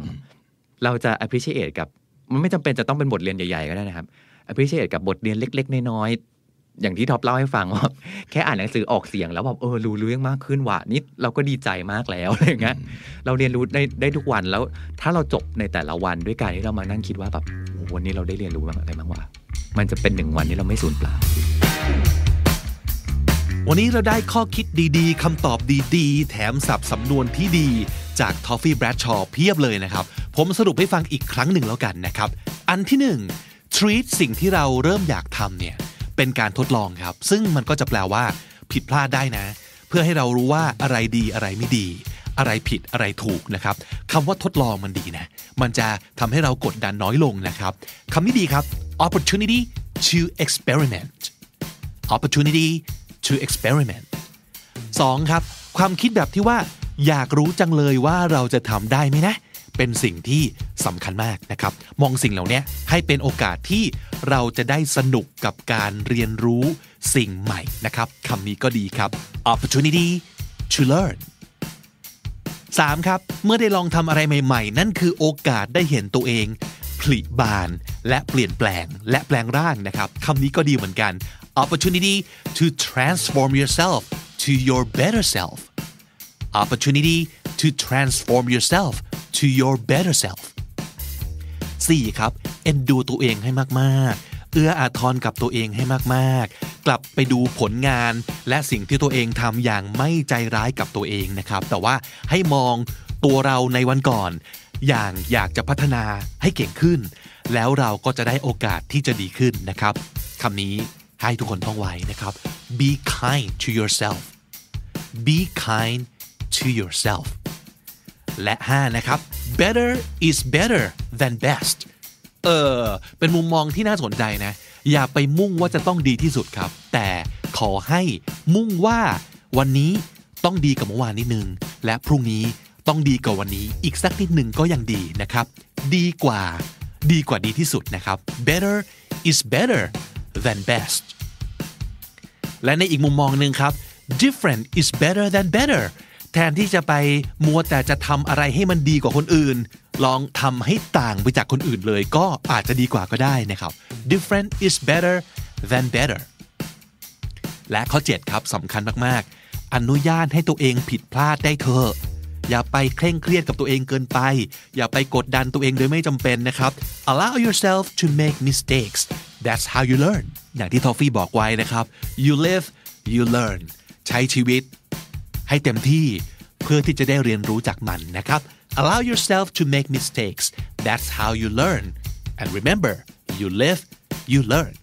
เราจะ appreciate กับ มันไม่จำเป็นจะต้องเป็นบทเรียนใหญ่ๆก็ได้นะครับ appreciate กับบทเรียนเล็ก ๆ น้อยๆอย่างที่ท็อปเล่าให้ฟังว่าแค่อ่านหนังสือออกเสียงแล้วแบบเออรู้เรื่องมากขึ้นว่ะนิดเราก็ดีใจมากแล้วอะไรอย่างเงี้ยเราเรียนรู้ได้ได้ทุกวันแล้ว ถ้าเราจบในแต่ละวันด้วยการที่เรามานั่งคิดว่าแบบโอ้โหวันนี้เราได้เรียนรู้อะไรบ้างวะมันจะเป็นหนึ่งวันที่เราไม่สูญเปล่า วันนี้เราได้ข้อคิดดีๆคำตอบดีๆ แถมศัพท์สำนวนที่ดี จากทอฟฟี่แบรดชอว์เพียบเลยนะครับ ผมสรุปให้ฟังอีกครั้งหนึ่งแล้วกันนะครับ อันที่หนึ่ง treat สิ่งที่เราเริ่มอยากทำเนี่ย เป็นการทดลองครับ ซึ่งมันก็จะแปลว่าผิดพลาดได้นะ เพื่อให้เรารู้ว่าอะไรดีอะไรไม่ดี อะไรผิดอะไรถูกนะครับคำว่าทดลองมันดีนะ มันจะทำให้เรากดดันน้อยลงนะครับคำนี้ดีครับ opportunity to experiment opportunity to experiment 2. ครับ ความคิดแบบที่ว่า อยากรู้จังเลยว่าเราจะทำได้ไหมนะ เป็นสิ่งที่สำคัญมากนะครับ มองสิ่งเหล่านี้ให้เป็นโอกาสที่เราจะได้สนุกกับการเรียนรู้สิ่งใหม่นะครับคำนี้ก็ดีครับ opportunity to learn 3. ครับ เมื่อได้ลองทำอะไรใหม่ๆ นั่นคือโอกาสได้เห็นตัวเองผลิบานและเปลี่ยนแปลงและแปลงร่างนะครับคำนี้ก็ดีเหมือนกัน opportunity to transform yourself to your better self opportunity to transform yourself to your better self 4. ครับเอ็นดูตัวเองให้มากๆ เอื้ออาทรกับตัวเองให้มากๆ กลับไปดูผลงานและสิ่งที่ตัวเองทำอย่างไม่ใจร้ายกับตัวเองนะครับ แต่ว่าให้มองตัวเราในวันก่อน อย่างอยากจะพัฒนาให้เก่งขึ้น แล้วเราก็จะได้โอกาสที่จะดีขึ้นนะครับคำนี้ ให้ทุกคนท่องไว้นะครับ be kind to yourself be kind to yourself และ 5 นะครับ better is better than best เออ เป็นมุมมองที่น่าสนใจนะ อย่าไปมุ่งว่าจะต้องดีที่สุดครับ แต่ขอให้มุ่งว่าวันนี้ต้องดีกับเมื่อวานนิดนึง และพรุ่งนี้ต้องดีกว่าวันนี้ อีกสักนิดหนึ่งก็ยังดีนะครับ ดีกว่า ดีกว่าดีที่สุดนะครับ better is better than best และในอีกมุมมองหนึ่งครับ different is better than better แทนที่จะไปมัวแต่จะทำอะไรให้มันดีกว่าคนอื่น ลองทำให้ต่างไปจากคนอื่นเลย ก็อาจจะดีกว่าก็ได้นะครับ different is better than better และข้อ 7 ครับสำคัญมาก ๆ อนุญาตให้ตัวเองผิดพลาดได้เถอะ อย่าไปเคร่งเครียดกับตัวเองเกินไป อย่าไปกดดันตัวเองโดยไม่จำเป็นนะครับ allow yourself to make mistakes that's how you learn อย่างที่ทอฟฟี่บอกไว้นะครับ you live you learn ใช้ชีวิต ให้เต็มที่เพื่อที่จะได้เรียนรู้จากมันนะครับ allow yourself to make mistakes that's how you learn and remember you live you learn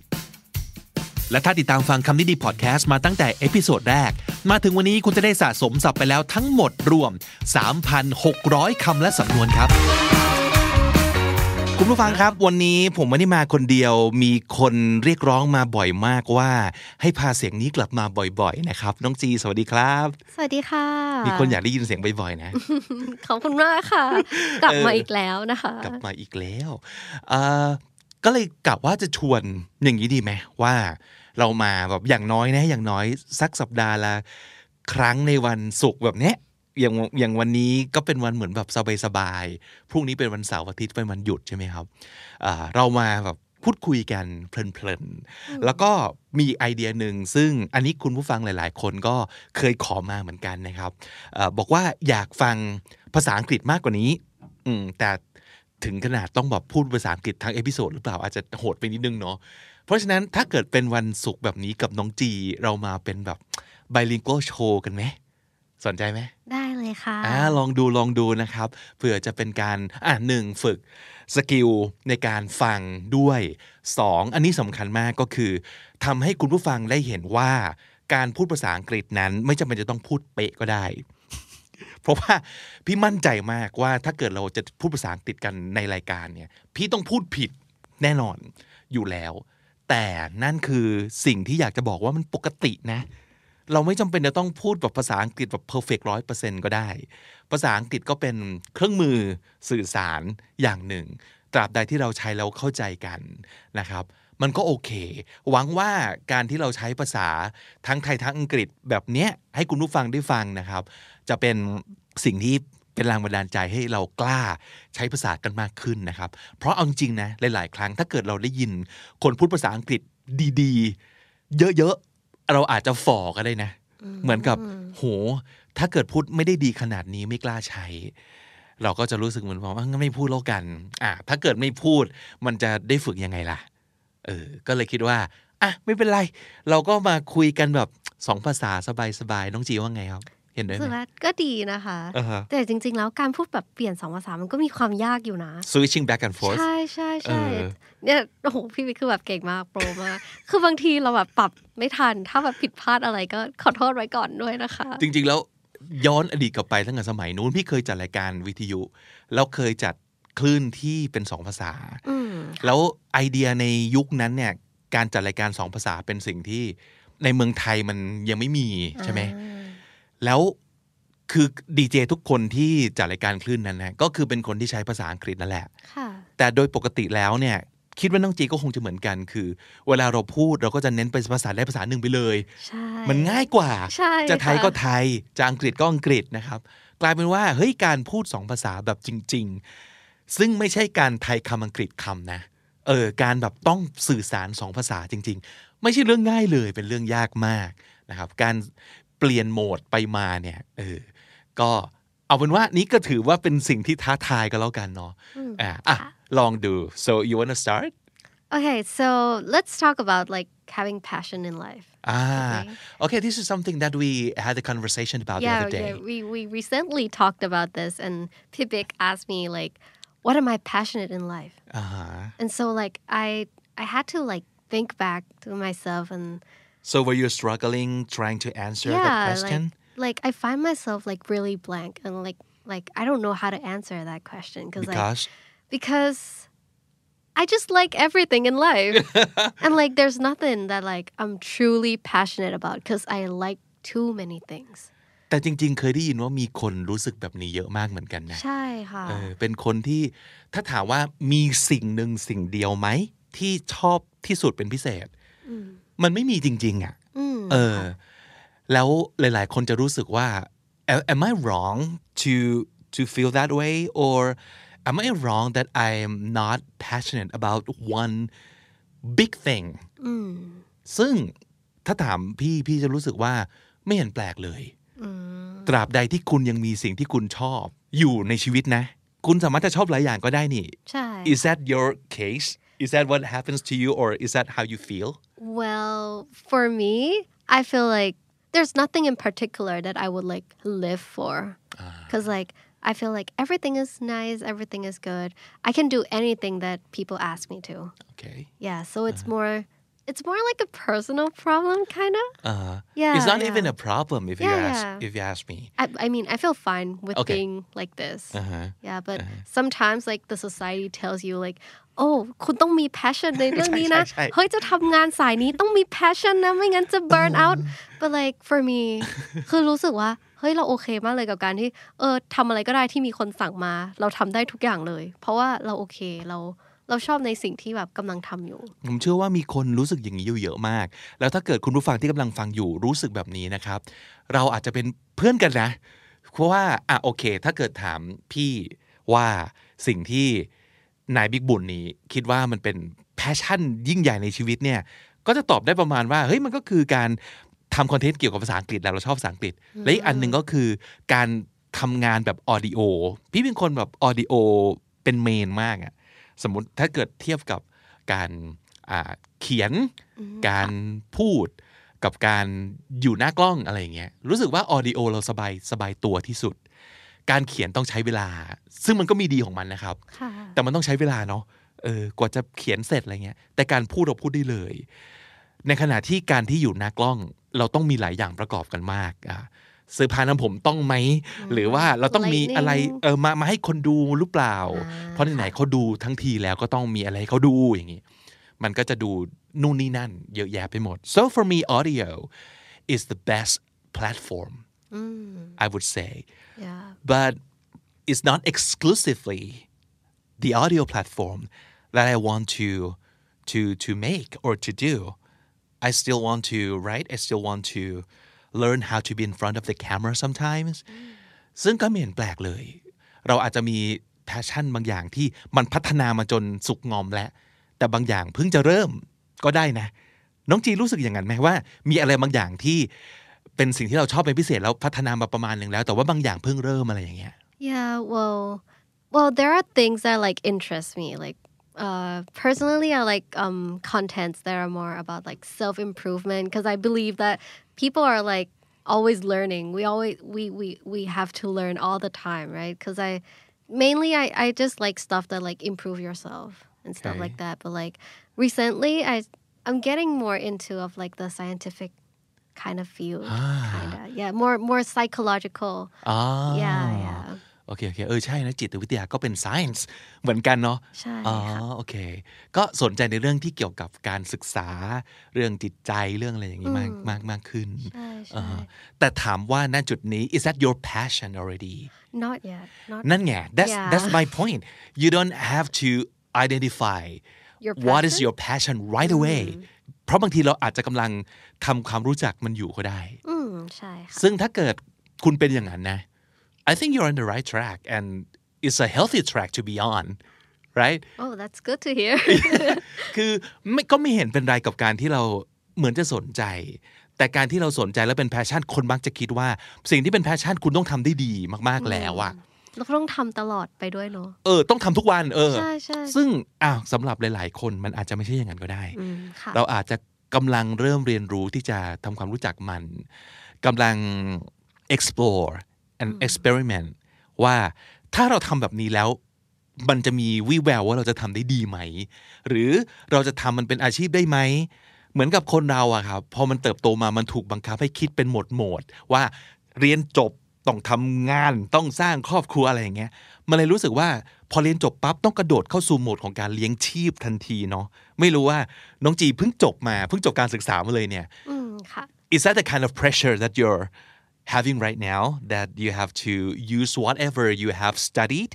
และถ้าติดตามฟังคำนี้ดีพอดแคสต์มาตั้งแต่ episode แรก มาถึงวันนี้คุณจะได้สะสมศัพท์ไปแล้วทั้งหมดรวม 3,600 คำและสำนวนครับ คุณผู้ฟังครับ วันนี้ผมไม่ได้มาคนเดียว มีคนเรียกร้องมาบ่อยมากว่า ให้พาเสียงนี้กลับมาบ่อยๆนะครับ น้องจีสวัสดีครับ สวัสดีค่ะ มีคนอยากได้ยินเสียงบ่อยๆนะ ขอบคุณมากค่ะ กลับมาเอออีอีกแล้วนะคะ กลับมาอีกแล้วเอ่อก็เลยกะว่าจะชวนอย่างนี้ดีไหมว่า เรามาแบบอย่างน้อยนะอย่างน้อยสักสัปดาห์ละครั้งในวันศุกร์แบบเนี้ยอย่างอย่างวันนี้ก็เป็นวันเหมือนแบบสบายๆพรุ่งนี้เป็นวันเสาร์อาทิตย์เป็นวันหยุดใช่ไหมครับอ่าเรามาแบบพูดคุยกันเพลินๆ แล้วก็มีอีกไอเดียหนึ่งซึ่งอันนี้คุณผู้ฟังหลายๆ คนก็เคยขอมาเหมือนกันนะครับอาบอกว่าอยากฟังภาษาอังกฤษมากกว่านี้อืมแต่ถึงขนาดต้องแบบพูดภาษาอังกฤษทั้ง episode หรือเปล่าอาจจะโหดไปนิดนึงเนาะ เพราะฉะนั้นถ้าเกิดเป็นวันศุกร์แบบนี้กับน้องจี เรามาเป็นแบบ bilingual show กันไหมสนใจไหมได้เลยค่ะอ่าลองดูลองดูนะครับเผื่อจะเป็นการอ่าหนึ่งฝึก skill ในการฟังด้วยสองอันนี้สำคัญมากก็คือทำให้คุณผู้ฟังได้เห็นว่าการพูดภาษาอังกฤษนั้น ไม่จำเป็นจะต้องพูดเป๊ะก็ได้ เพราะว่าพี่มั่นใจมากว่าถ้าเกิดเราจะพูดภาษาอังกฤษกันในรายการเนี่ย พี่ต้องพูดผิดแน่นอนอยู่แล้ว แต่นั่นคือสิ่งที่อยากจะบอกว่ามันปกตินะ เราไม่จำเป็นจะต้องพูดแบบภาษาอังกฤษแบบ perfect ร้อยเปอร์เซ็นก็ได้ ภาษาอังกฤษก็เป็นเครื่องมือสื่อสารอย่างหนึ่ง ตราบใดที่เราใช้แล้วเข้าใจกันนะครับ มันก็โอเค หวังว่าการที่เราใช้ภาษาทั้งไทยทั้งอังกฤษแบบเนี้ยให้คุณผู้ฟังได้ฟังนะครับ จะเป็นสิ่งที่ เป็นแรงบันดาลใจให้เรากล้าใช้ภาษากันมากขึ้นนะครับ เพราะเอาจริงๆนะหลาย ๆ ครั้งถ้าเกิดเราได้ยิน คนพูดภาษาอังกฤษดีๆ เยอะ ๆ เราอาจจะฝ่อก็ได้นะ เหมือนกับโห ถ้าเกิดพูดไม่ได้ดีขนาดนี้ไม่กล้าใช้ เราก็จะรู้สึกเหมือนว่างั้นไม่พูดแล้วกันอะถ้าเกิดไม่พูดมันจะได้ฝึกยังไงล่ะเออก็เลยคิดว่าอะไม่เป็นไร เราก็มาคุยกันแบบสองภาษาสบายๆน้องจีว่าไงครับ เห็นด้วยรู้สึกไหมว่าก็ดีนะคะอ่าฮะแต่จริง ๆ แล้วการพูดแบบเปลี่ยนสองภาษามันก็มีความยากอยู่นะ switching back and forth ใช่ใช่ใช่เออเนี่ยโอ้โหพี่วิกคือแบบเก่งมากโปรมาก คือบางทีเราแบบปรับไม่ทัน ถ้าแบบผิดพลาดอะไรก็ขอโทษไว้ก่อนด้วยนะคะ จริง ๆ แล้วย้อนอดีตกลับไปตั้งแต่สมัยนู้นพี่เคยจัดรายการวิทยุแล้วเคยจัดคลื่นที่เป็นสองภาษาอืมแล้วไอเดียในยุคนั้นเนี่ยการจัดรายการสองภาษาเป็นสิ่งที่ในเมืองไทยมันยังไม่มีใช่ไหม แล้วคือดีเจทุกคนที่จัดรายการคลื่นนั้นนะก็คือเป็นคนที่ใช้ภาษาอังกฤษนั่นแหละค่ะแต่โดยปกติแล้วเนี่ยคิดว่าน้องจีก็คงจะเหมือนกัน คือ เวลาเราพูดเราก็จะเน้นไปภาษาได้ภาษาหนึ่งไปเลยใช่มันง่ายกว่าใช่จะไทยค่ะก็ไทย จะอังกฤษก็อังกฤษนะครับ กลายเป็นว่าเฮ้ยการพูดสองภาษาแบบจริง ๆ ซึ่งไม่ใช่การไทยคำอังกฤษคำนะเออการแบบต้องสื่อสารสองภาษาจริง ๆ ไม่ใช่เรื่องง่ายเลยเป็นเรื่องยากมากนะครับ การ เปลี่ยนโหมดไปมาเนี่ยเออก็เอาเป็นว่านี้ก็ถือว่าเป็นสิ่งที่ท้าทายกันแล้วกันเนาะอะอะลองดู so you wanna start Okay so let's talk about like having passion in life Ah, Okay. okay. This is something that we had a conversation about the yeah other day. yeah we we recently talked about this and Pibik asked me like what am I passionate in life Uh-huh. and so like I I had to like think back to myself and So were you struggling trying to answer yeah that question? like like I find myself like really blank and like like I don't know how to answer that question because like because because I just like everything in life. and like there's nothing that like I'm truly passionate about because I like too many things. แต่จริง ๆ เคยได้ยินว่ามีคนรู้สึกแบบนี้เยอะมากเหมือนกันนะ ใช่ค่ะ เออเป็นคนที่ถ้าถามว่ามีสิ่งหนึ่งสิ่งเดียวไหม ที่ชอบที่สุดเป็นพิเศษ มันไม่มีจริง ๆ อะอืมเออ แล้วหลาย ๆ คนจะรู้สึกว่า am am I wrong to to feel that way or am I wrong that I am not passionate about one big thing ซึ่งถ้าถามพี่พี่จะรู้สึกว่าไม่เห็นแปลกเลยตราบใดที่คุณยังมีสิ่งที่คุณชอบอยู่ในชีวิตนะ คุณสามารถจะชอบหลายอย่างก็ได้นี่ใช่ Is that your case Is that what happens to you or is that how you feel Well, for me, I feel like there's nothing in particular that I would like live for. Because, like, I feel like everything is nice, everything is good. I can do anything that people ask me to. Okay Yeah, so it's more, it's more like a personal problem, kind of. uh, Yeah, It's not yeah. even a problem if you ask yeah. if you ask me I, I mean, I feel fine with Okay. being like this. uh-huh. Yeah, but sometimes like the society tells you like, oh คุณต้องมี passion ในเรื่องนี้นะใช่ใช่ใช่เฮ้ยจะทำงานสายนี้ต้องมี passion นะไม่งั้นจะ burn out but like for me คือรู้สึกว่าเฮ้ยเราโอเคมากเลยกับการที่เออทำอะไรก็ได้ที่มีคนสั่งมา เราทำได้ทุกอย่างเลย เพราะว่าเราโอเคเราเราชอบในสิ่งที่แบบกำลังทำอยู่ ผมเชื่อว่ามีคนรู้สึกอย่างนี้อยู่เยอะมาก แล้วถ้าเกิดคุณผู้ฟังที่กำลังฟังอยู่รู้สึกแบบนี้นะครับ เราอาจจะเป็นเพื่อนกันนะ เพราะว่าอะโอเค ถ้าเกิดถามพี่ว่าสิ่งที่ นายบิ๊กบุญนี้คิดว่ามันเป็นpassion ยิ่งใหญ่ในชีวิตเนี่ยก็จะตอบได้ประมาณว่าเฮ้ยมันก็คือการทำคอนเทนต์เกี่ยวกับภาษาอังกฤษแล้วเราชอบภาษาอังกฤษ และอีกอันหนึ่งก็คือการทำงานแบบ audio พี่เป็นคนแบบ audio เป็น main มากอะสมมติถ้าเกิดเทียบกับการอ่าเขียนการพูดกับการอยู่หน้ากล้องอะไรอย่างเงี้ยรู้สึกว่า audio เราสบายสบายตัวที่สุด การเขียนต้องใช้เวลา ซึ่งมันก็มีดีของมันนะครับค่ะแต่มันต้องใช้เวลาเนาะเออกว่าจะเขียนเสร็จอะไรเงี้ย แต่การพูดเราพูดได้เลย ในขณะที่การที่อยู่หน้ากล้อง เราต้องมีหลายอย่างประกอบกันมากอะเสื้อผ้าน้ำผมต้องไหม หรือว่าเราต้องมีอะไร Lightning เออมามาให้คนดูหรือเปล่าอ่า เพราะไหนๆเขาดูทั้งทีแล้วก็ต้องมีอะไรให้เขาดูอย่างงี้มันก็จะดูนู่นนี่นั่นเยอะแยะไปหมด so for me audio is the best platform I would say yeah but it's not exclusively the audio platform that I want to to to make or to do I still want to write I still want to learn how to be in front of the camera sometimes ซึ่งก็ไม่เห็นแปลกเลย เราอาจจะมีแพชชั่นบางอย่างที่มันพัฒนามาจนสุกงอมแล้ว แต่บางอย่างเพิ่งจะเริ่มก็ได้นะ น้องจีรู้สึกอย่างนั้นไหมว่า มีอะไรบางอย่างที่ เป็นสิ่งที่เราชอบเป็นพิเศษแล้วพัฒนามาประมาณหนึ่งแล้ว แต่ว่าบางอย่างเพิ่งเริ่มอะไรอย่างเงี้ย Yeah, well, well, there are things that like interest me. Like, uh, personally, I like um contents that are more about like self improvement because I believe that people are like always learning. We always we we we have to learn all the time, right? Because I mainly I I just like stuff that like improve yourself and stuff Okay. like that. But like recently, I I'm getting more into of like the scientific kind of field, kind of yeah, more more psychological. อ๋อ Yeah, yeah. โอเคโอเคเออใช่นะจิตวิทยาก็เป็น science เหมือนกันเนาะใช่อ๋อค่ะโอเค ก็สนใจในเรื่องที่เกี่ยวกับการศึกษาเรื่องจิตใจเรื่องอะไรอย่างนี้มากมากมากขึ้นใช่อ่าใช่ฮะแต่ถามว่าณจุดนี้ is that your passion already Not yet. Not นั่นไง that's Yeah. that's my point you don't have to identify Your what is passion? your passion right away เพราะบางทีเราอาจจะกำลังทำความรู้จักมันอยู่ก็ได้ อืมใช่ค่ะซึ่งถ้าเกิดคุณเป็นอย่างนั้นนะ I think you're on the right track and it's a healthy track to be on right Oh that's good to hear คือไม่ก็ไม่เห็นเป็นไรกับการที่เราเหมือนจะสนใจ แต่การที่เราสนใจแล้วเป็นแพชชั่นคนมักจะคิดว่า สิ่งที่เป็น passion คุณต้องทำได้ดีมาก ๆแล้วอะ เราก็ต้องทำตลอดไปด้วยเนาะเออต้องทำทุกวันเออใช่ใช่ซึ่งอ้าวสำหรับหลาย ๆ คนมันอาจจะไม่ใช่อย่างนั้นก็ได้อืมค่ะเราอาจจะกำลังเริ่มเรียนรู้ที่จะทำความรู้จักมันกำลัง explore and experiment ว่าถ้าเราทำแบบนี้แล้วมันจะมีวี่แววว่าเราจะทำได้ดีไหม หรือเราจะทำมันเป็นอาชีพได้ไหม เหมือนกับคนเราอะครับพอมันเติบโตมามันถูกบังคับให้คิดเป็นหมวดหมวดว่าเรียนจบ ต้องทำงานต้องสร้างครอบครัวอะไรอย่างเงี้ยมันเลยรู้สึกว่าพอเรียนจบปั๊บต้องกระโดดเข้าสู่โหมดของการเลี้ยงชีพทันทีเนาะไม่รู้ว่าน้องจีเพิ่งจบมาเพิ่งจบการศึกษามาเลยเนี่ยอืมค่ะ is that the kind of pressure that you're having right now that you have to use whatever you have studied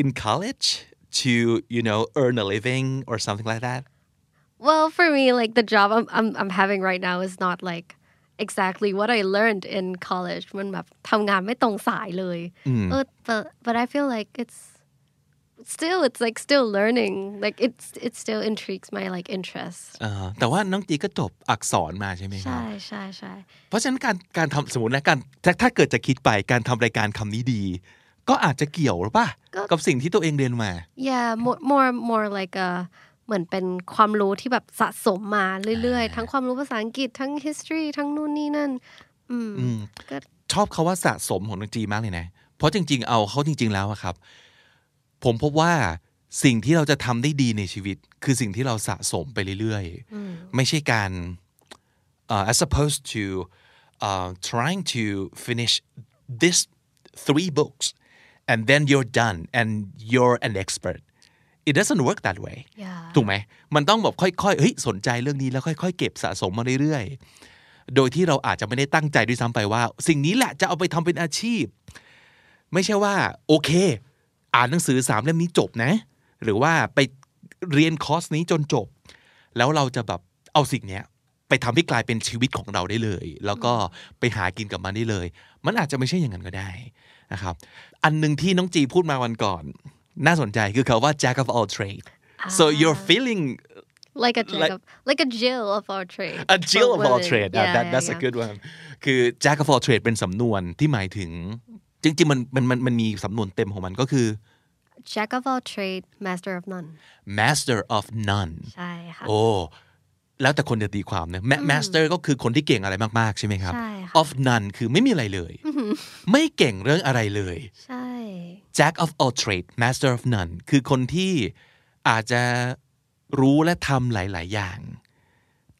in college to you know earn a living or something like that Well for me like the job I'm I'm I'm having right now is not like exactly what I learned in college มันแบบทำงานไม่ตรงสายเลยเออ but but I feel like it's still it's like still learning like it's it still intrigues my like interest เอ่อแต่ว่าน้องจีก็จบอักษรมาใช่ไหมครับใช่ใช่ใช่เพราะฉะนั้นการการทำสมมตินะการถ้าถ้าเกิดจะคิดไปการทำรายการคำนี้ดี ก็อาจจะเกี่ยวหรือป่ะกับสิ่งที่ตัวเองเรียนมา yeah more more more like a เหมือนเป็นความรู้ที่แบบสะสมมาเรื่อยๆ ทั้งความรู้ภาษาอังกฤษทั้ง history ทั้งนู่นนี่นั่น อืมก็ชอบเขาว่าสะสมของน้องจีมากเลยนะ เพราะจริง ๆ เอาเขาจริง ๆ แล้วอะครับ ผมพบว่าสิ่งที่เราจะทำได้ดีในชีวิต คือสิ่งที่เราสะสมไปเรื่อยๆ ไม่ใช่การ uh, as opposed to uh, trying to finish this three books and then you're done and you're an expert it doesn't work that way yeah ถูกไหมมันต้องแบบค่อยๆเฮ้ยสนใจเรื่องนี้แล้วค่อยๆ เก็บสะสมมาเรื่อยๆ โดยที่เราอาจจะไม่ได้ตั้งใจด้วยซ้ำไปว่า สิ่งนี้แหละจะเอาไปทำเป็นอาชีพ ไม่ใช่ว่า โอเค อ่านหนังสือสามเล่มนี้จบนะ หรือว่าไปเรียนคอร์สนี้จนจบ แล้วเราจะแบบเอาสิ่งเนี้ยไปทำให้กลายเป็นชีวิตของเราได้เลย แล้วก็ไปหากินกับมันได้เลย มันอาจจะไม่ใช่อย่างนั้นก็ได้นะครับ อันหนึ่งที่น้องจีพูดมาวันก่อน น่าสนใจคือคาว่า jack of all trade so you're feeling like a jack Like- of like a Jill of our trade a Jill for of all women. trade Yeah, uh, that yeah, that's a yeah. good one คือ jack of all trade เป็นสำนวนที่หมายถึง จริงๆมันมันมันมันมีสำนวนเต็มของมันก็คือ jack of all trade master of none master of none ใช่ค่ะโอ้แล้วแต่คนจะตีความนะ Ma- master ก็คือคนที่เก่งอะไรมากๆ ใช่ไหมครับใช่ค่ะ of none คือไม่มีอะไรเลย ไม่เก่งเรื่องอะไรเลย ใช่ jack of all trade master of none คือคนที่อาจจะรู้และทำหลาย ๆ อย่าง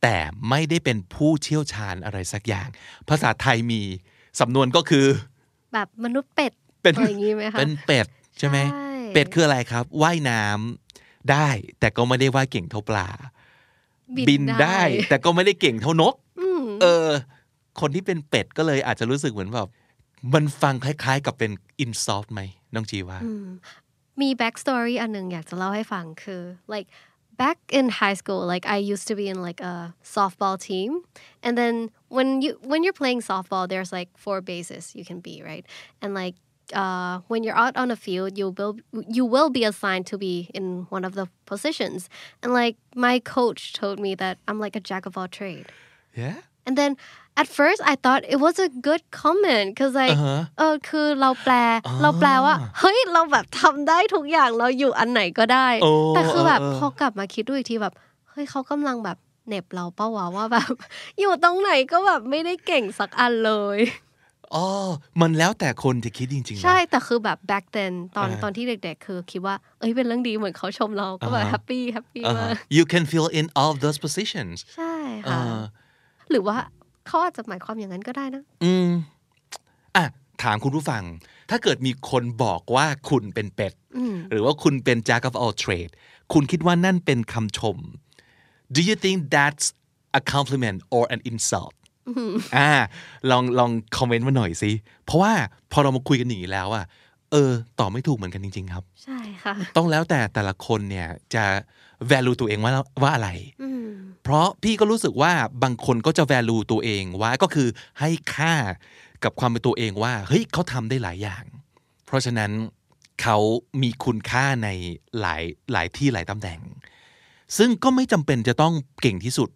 แต่ไม่ได้เป็นผู้เชี่ยวชาญอะไรสักอย่าง ภาษาไทยมีสำนวนก็คือ แบบมนุษย์เป็ดเป็นอะไรอย่างงี้ไหมคะเป็นเป็ดใช่ไหมใช่เป็ดคืออะไรครับว่ายน้ำได้ แต่ก็ไม่ได้ว่ายเก่งเท่าปลา บินได้ แต่ก็ไม่ได้เก่งเท่านกเออ คนที่เป็นเป็ดก็เลยอาจจะรู้สึกเหมือนแบบ มันฟังคล้าย ๆ กับเป็น insult ไหมน้องจีว่า มี back story อันหนึ่งอยากจะเล่าให้ฟังคือ like back in high school, like I used to be in like a softball team, and then when you when you're playing softball, there's like four bases you can be, right? And like uh, when you're out on the field, you will you will be assigned to be in one of the positions. And like my coach told me that I'm like a jack of all trade. yeah And then at first I thought it was a good comment because like อ่าฮะเออคือเราแปลเราแปลว่าเฮ้ยเราแบบทำได้ทุกอย่างเราอยู่อันไหนก็ได้โอ้แต่คือแบบเออเออพอกลับมาคิดดูอีกทีแบบเฮ้ยเขากำลังแบบเหน็บเราเปล่าวะว่าแบบ อยู่ตรงไหนก็แบบไม่ได้เก่งสักอันเลยอ๋อ มันแล้วแต่คนจะคิดจริงๆนะใช่ แต่คือแบบ back then ตอนอ่าตอนที่เด็กๆ คือคิดว่า เอ้ย เป็นเรื่องดีเหมือนเขาชมเรา ก็แบบอ่าฮะ happy happy อ่าฮะมาก you can fill in all of those positions ใช่อ่าค่ะ หรือว่า เขาอาจจะหมายความอย่างนั้นก็ได้นะ อืมอะถามคุณผู้ฟัง ถ้าเกิดมีคนบอกว่าคุณเป็นเป็ดอืมหรือว่าคุณเป็น jack of all trade คุณคิดว่านั่นเป็นคำชม do you think that's a compliment or an insult อ่าลองลองคอมเมนต์มาหน่อยสิเพราะว่าพอเรามาคุยกันอย่างนี้แล้วอะเออตอบไม่ถูกเหมือนกันจริง ๆ ครับ ใช่ค่ะ ต้องแล้วแต่แต่ละคนเนี่ยจะ value ตัวเองว่าว่าอะไรอืม เพราะพี่ก็รู้สึกว่าบางคนก็จะ value ตัวเองว่าก็คือให้ค่ากับความเป็นตัวเองว่าเฮ้ยเขาทำได้หลายอย่าง เพราะฉะนั้นเขามีคุณค่าในหลายหลายที่หลายตำแหน่ง ซึ่งก็ไม่จำเป็นจะต้องเก่งที่สุด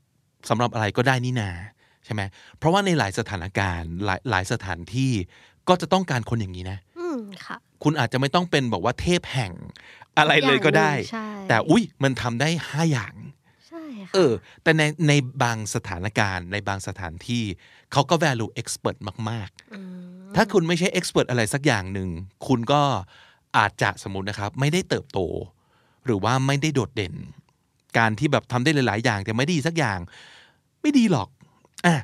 สำหรับอะไรก็ได้นี่นาใช่ไหมเพราะว่าในหลายสถานการณ์หลายหลายสถานที่ก็จะต้องการคนอย่างนี้นะอืมค่ะคุณอาจจะไม่ต้องเป็นบอกว่าเทพแห่งอะไรเลยก็ได้อย่างหนึ่งใช่แต่อุ้ยมันทำได้ห้าอย่างใช่ ค่ะเออ แต่ในในบางสถานการณ์ในบางสถานที่เขาก็ value expert มากๆ ถ้าคุณไม่ใช่ expert อะไรสักอย่างหนึ่ง คุณก็อาจจะสมมตินะครับ ไม่ได้เติบโต หรือว่าไม่ได้โดดเด่น การที่แบบทำได้หลาย ๆ อย่าง แต่ไม่ดีสักอย่าง ไม่ดีหรอกอะ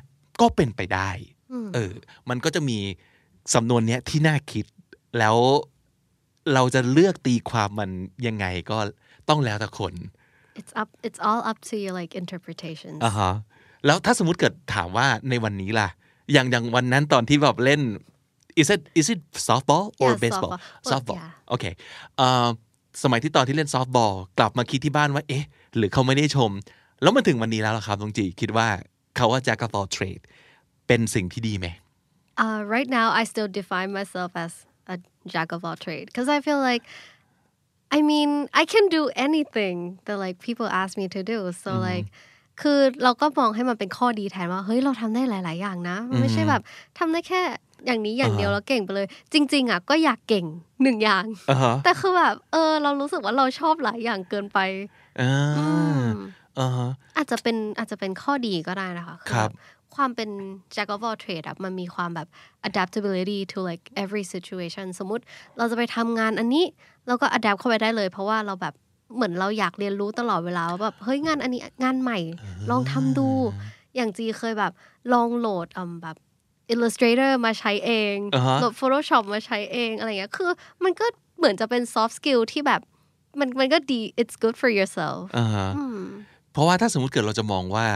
ก็เป็นไปได้ เออ มันก็จะมีสำนวนเนี้ยที่น่าคิดแล้วเราจะเลือกตีความมันยังไงก็ต้องแล้วแต่คน it's up it's all up to your like interpretations อ่าฮะแล้วถ้าสมมติเกิดถามว่าในวันนี้ล่ะ อย่างอย่างวันนั้นตอนที่แบบเล่น is it is it softball or Yeah, baseball softball. softball Yeah. โอเคเอ่อสมัยที่ตอนที่เล่น softball กลับมาคิดที่บ้านว่า เอ๊ะ หรือเขาไม่ได้ชม แล้วมาถึงวันนี้แล้วล่ะครับตรงจีคิดว่าเขาว่า jack of all trade เป็นสิ่งที่ดีไหม uh, right now I still define myself as a jack of all trade because I feel like I mean I can do anything that like people ask me to do so like คือเราก็มองให้มันเป็นข้อดีแทนว่าเฮ้ยเราทำได้หลาย ๆ อย่างนะมันไม่ใช่แบบทำได้แค่อย่างนี้อย่างเดียวแล้วเก่งไปเลย จริง ๆอะก็อยากเก่งหนึ่งอย่างอ่าฮะแต่คือแบบเออ เรารู้สึกว่าเราชอบหลายอย่างเกินไปอ่าอืมอ่าฮะอาจจะเป็นอาจจะเป็นข้อดีก็ได้นะคะครับแความเป็น jack of all trade อะมันมีความแบบ adaptability to like every situation สมมุติเราจะไปทำงานอันนี้ เราก็ adapt เข้าไปได้เลย เพราะว่าเราแบบเหมือนเราอยากเรียนรู้ตลอดเวลาว่าแบบเฮ้ยงานอันนี้งานใหม่ ลองทำดู อย่างจีเคยแบบลองโหลดอืมแบบ Illustrator มาใช้เองอ่าฮะโหลด Photoshop มาใช้เองอะไรเงี้ยคือมันก็เหมือนจะเป็น soft skill ที่แบบมันมันก็ดี it's good for yourself อ่าฮะอืม เพราะว่าถ้าสมมติเกิดเราจะมองว่า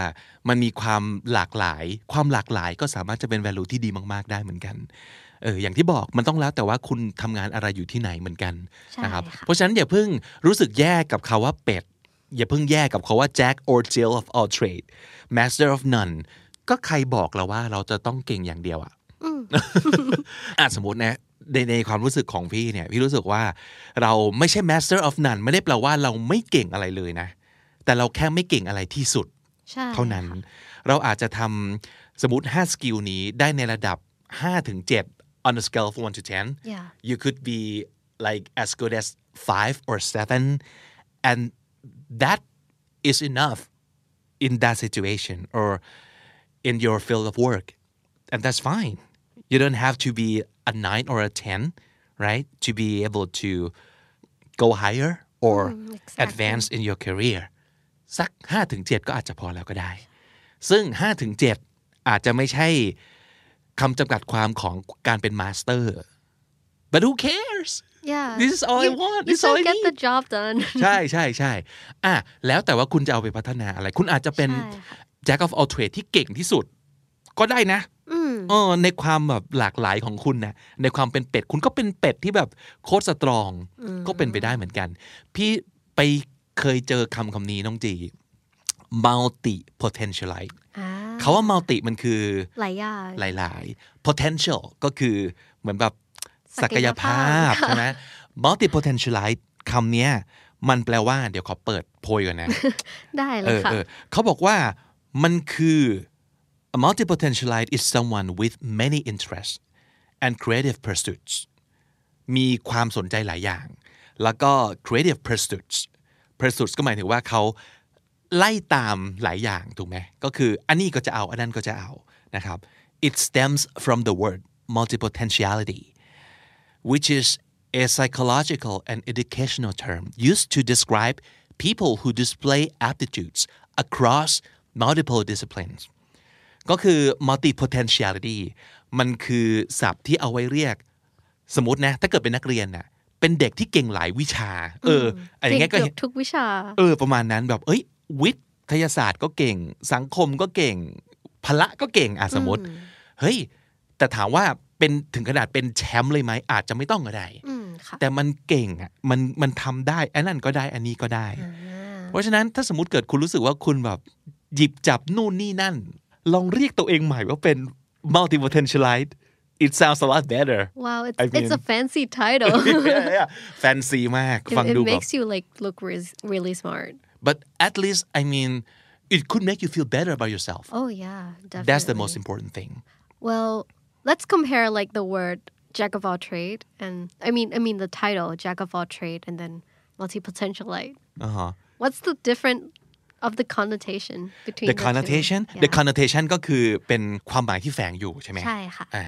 มันมีความหลากหลาย ความหลากหลายก็สามารถจะเป็น value ที่ดีมากๆได้เหมือนกันเอออย่างที่บอกมันต้องแล้วแต่ว่าคุณทำงานอะไรอยู่ที่ไหนเหมือนกันใช่นะครับค่ะเพราะฉะนั้นอย่าเพิ่งรู้สึกแย่กับคาว่าเป็ดอย่าเพิ่งแย่กับคาว่า jack or jill of all trade master of none ก็ใครบอกเราว่าเราจะต้องเก่งอย่างเดียวอะอะสมมตินะในในความรู้สึกของพี่เนี่ย พี่รู้สึกว่าเราไม่ใช่ master of none ไม่ได้แปลว่าเราไม่เก่งอะไรเลยนะ แต่เราแค่ไม่เก่งอะไรที่สุดใช่เท่านั้น เราอาจจะทำสมมติ5สกิลนี้ได้ในระดับ5ถึง7 on a scale of 1 to 10 Yeah. you could be like as good as 5 or 7 and that is enough in that situation or in your field of work and that's fine you don't have to be a 9 or a 10 right to be able to go higher or exactly. advance in your career สัก 5-7 ก็อาจจะพอแล้วก็ได้ ซึ่ง 5-7 อาจจะไม่ใช่คำจำกัดความของการเป็น master but who cares Yeah. This is all I You- want. You This is all still I get the need. job done. ใช่ใช่ใช่อะแล้วแต่ว่าคุณจะเอาไปพัฒนาอะไร คุณอาจจะเป็นใช่ค่ะ jack of all trade ที่เก่งที่สุด ก็ได้นะอืมเออในความแบบหลากหลายของคุณนะในความเป็นเป็ด คุณก็เป็นเป็ดที่แบบโคตร strong ก็เป็นไปได้เหมือนกัน พี่ไป เคยเจอคำคำนี้น้องจี multi potentialite อ่าคาว่า multi มันคือ หลายอย่างหลาย ๆ potential ก็คือเหมือนแบบศัศักกยยภาภาพพใช่ไหม multi potentialite คำเนี้ยมันแปลว่า เดี๋ยวขอเปิดโพยก่อนนะ ได้เลเอยอค่ะเออเขาบอกว่ามันคือ a multi potentialite is someone with many interests and creative pursuits มีความสนใจหลายอย่าง แล้วก็ creative pursuits pursuits ก็หมายถึงว่าเขาไล่ตามหลายอย่างถูกไหมก็คืออันนี้ก็จะเอาอันนั้นก็จะเอานะครับ it stems from the word multipotentiality which is a psychological and educational term used to describe people who display aptitudes across multiple disciplines ก็คือ multipotentiality มันคือศัพท์ที่เอาไว้เรียก สมมตินะ ถ้าเกิดเป็นนักเรียนน่ะ เป็นเด็กที่เก่งหลายวิชา เอออะไรอย่างเงี้ยก็เก่เห็งนทุกวิชา เออ ประมาณนั้นแบบ เอ้ย วิทยาศาสตร์ก็เก่ง สังคมก็เก่ง พละก็เก่งอะสมมติ เฮ้ย แต่ถามว่าเป็นถึงขนาดเป็นแชมป์เลยไหมอาจจะไม่ต้องก็ได้อืมค่ะแต่มันเก่งอะมันมันทำได้อันนั้นก็ได้อันนี้ก็ได้ เพราะฉะนั้นถ้าสมมติเกิดคุณรู้สึกว่าคุณแบบ หยิบจับนู่นนี่นั่น ลองเรียกตัวเองใหม่ว่าเป็น multi potentialite it sounds a lot better wow it's I it's a mean- fancy title yeah, yeah. fancy มาก it, ฟัง it ดูแบบ makes you like look res- really smart but at least I mean it could make you feel better about yourself oh yeah definitely that's the most important thing well let's compare like the word jack of all trade and I mean I mean the title jack of all trade and then multi potentialite อ่าฮะ what's the different of the connotation between the the two? connotation Yeah. the connotation ก็คือเป็นความหมายที่แฝงอยู่ใช่ไหม ใช่ค่ะ อ่า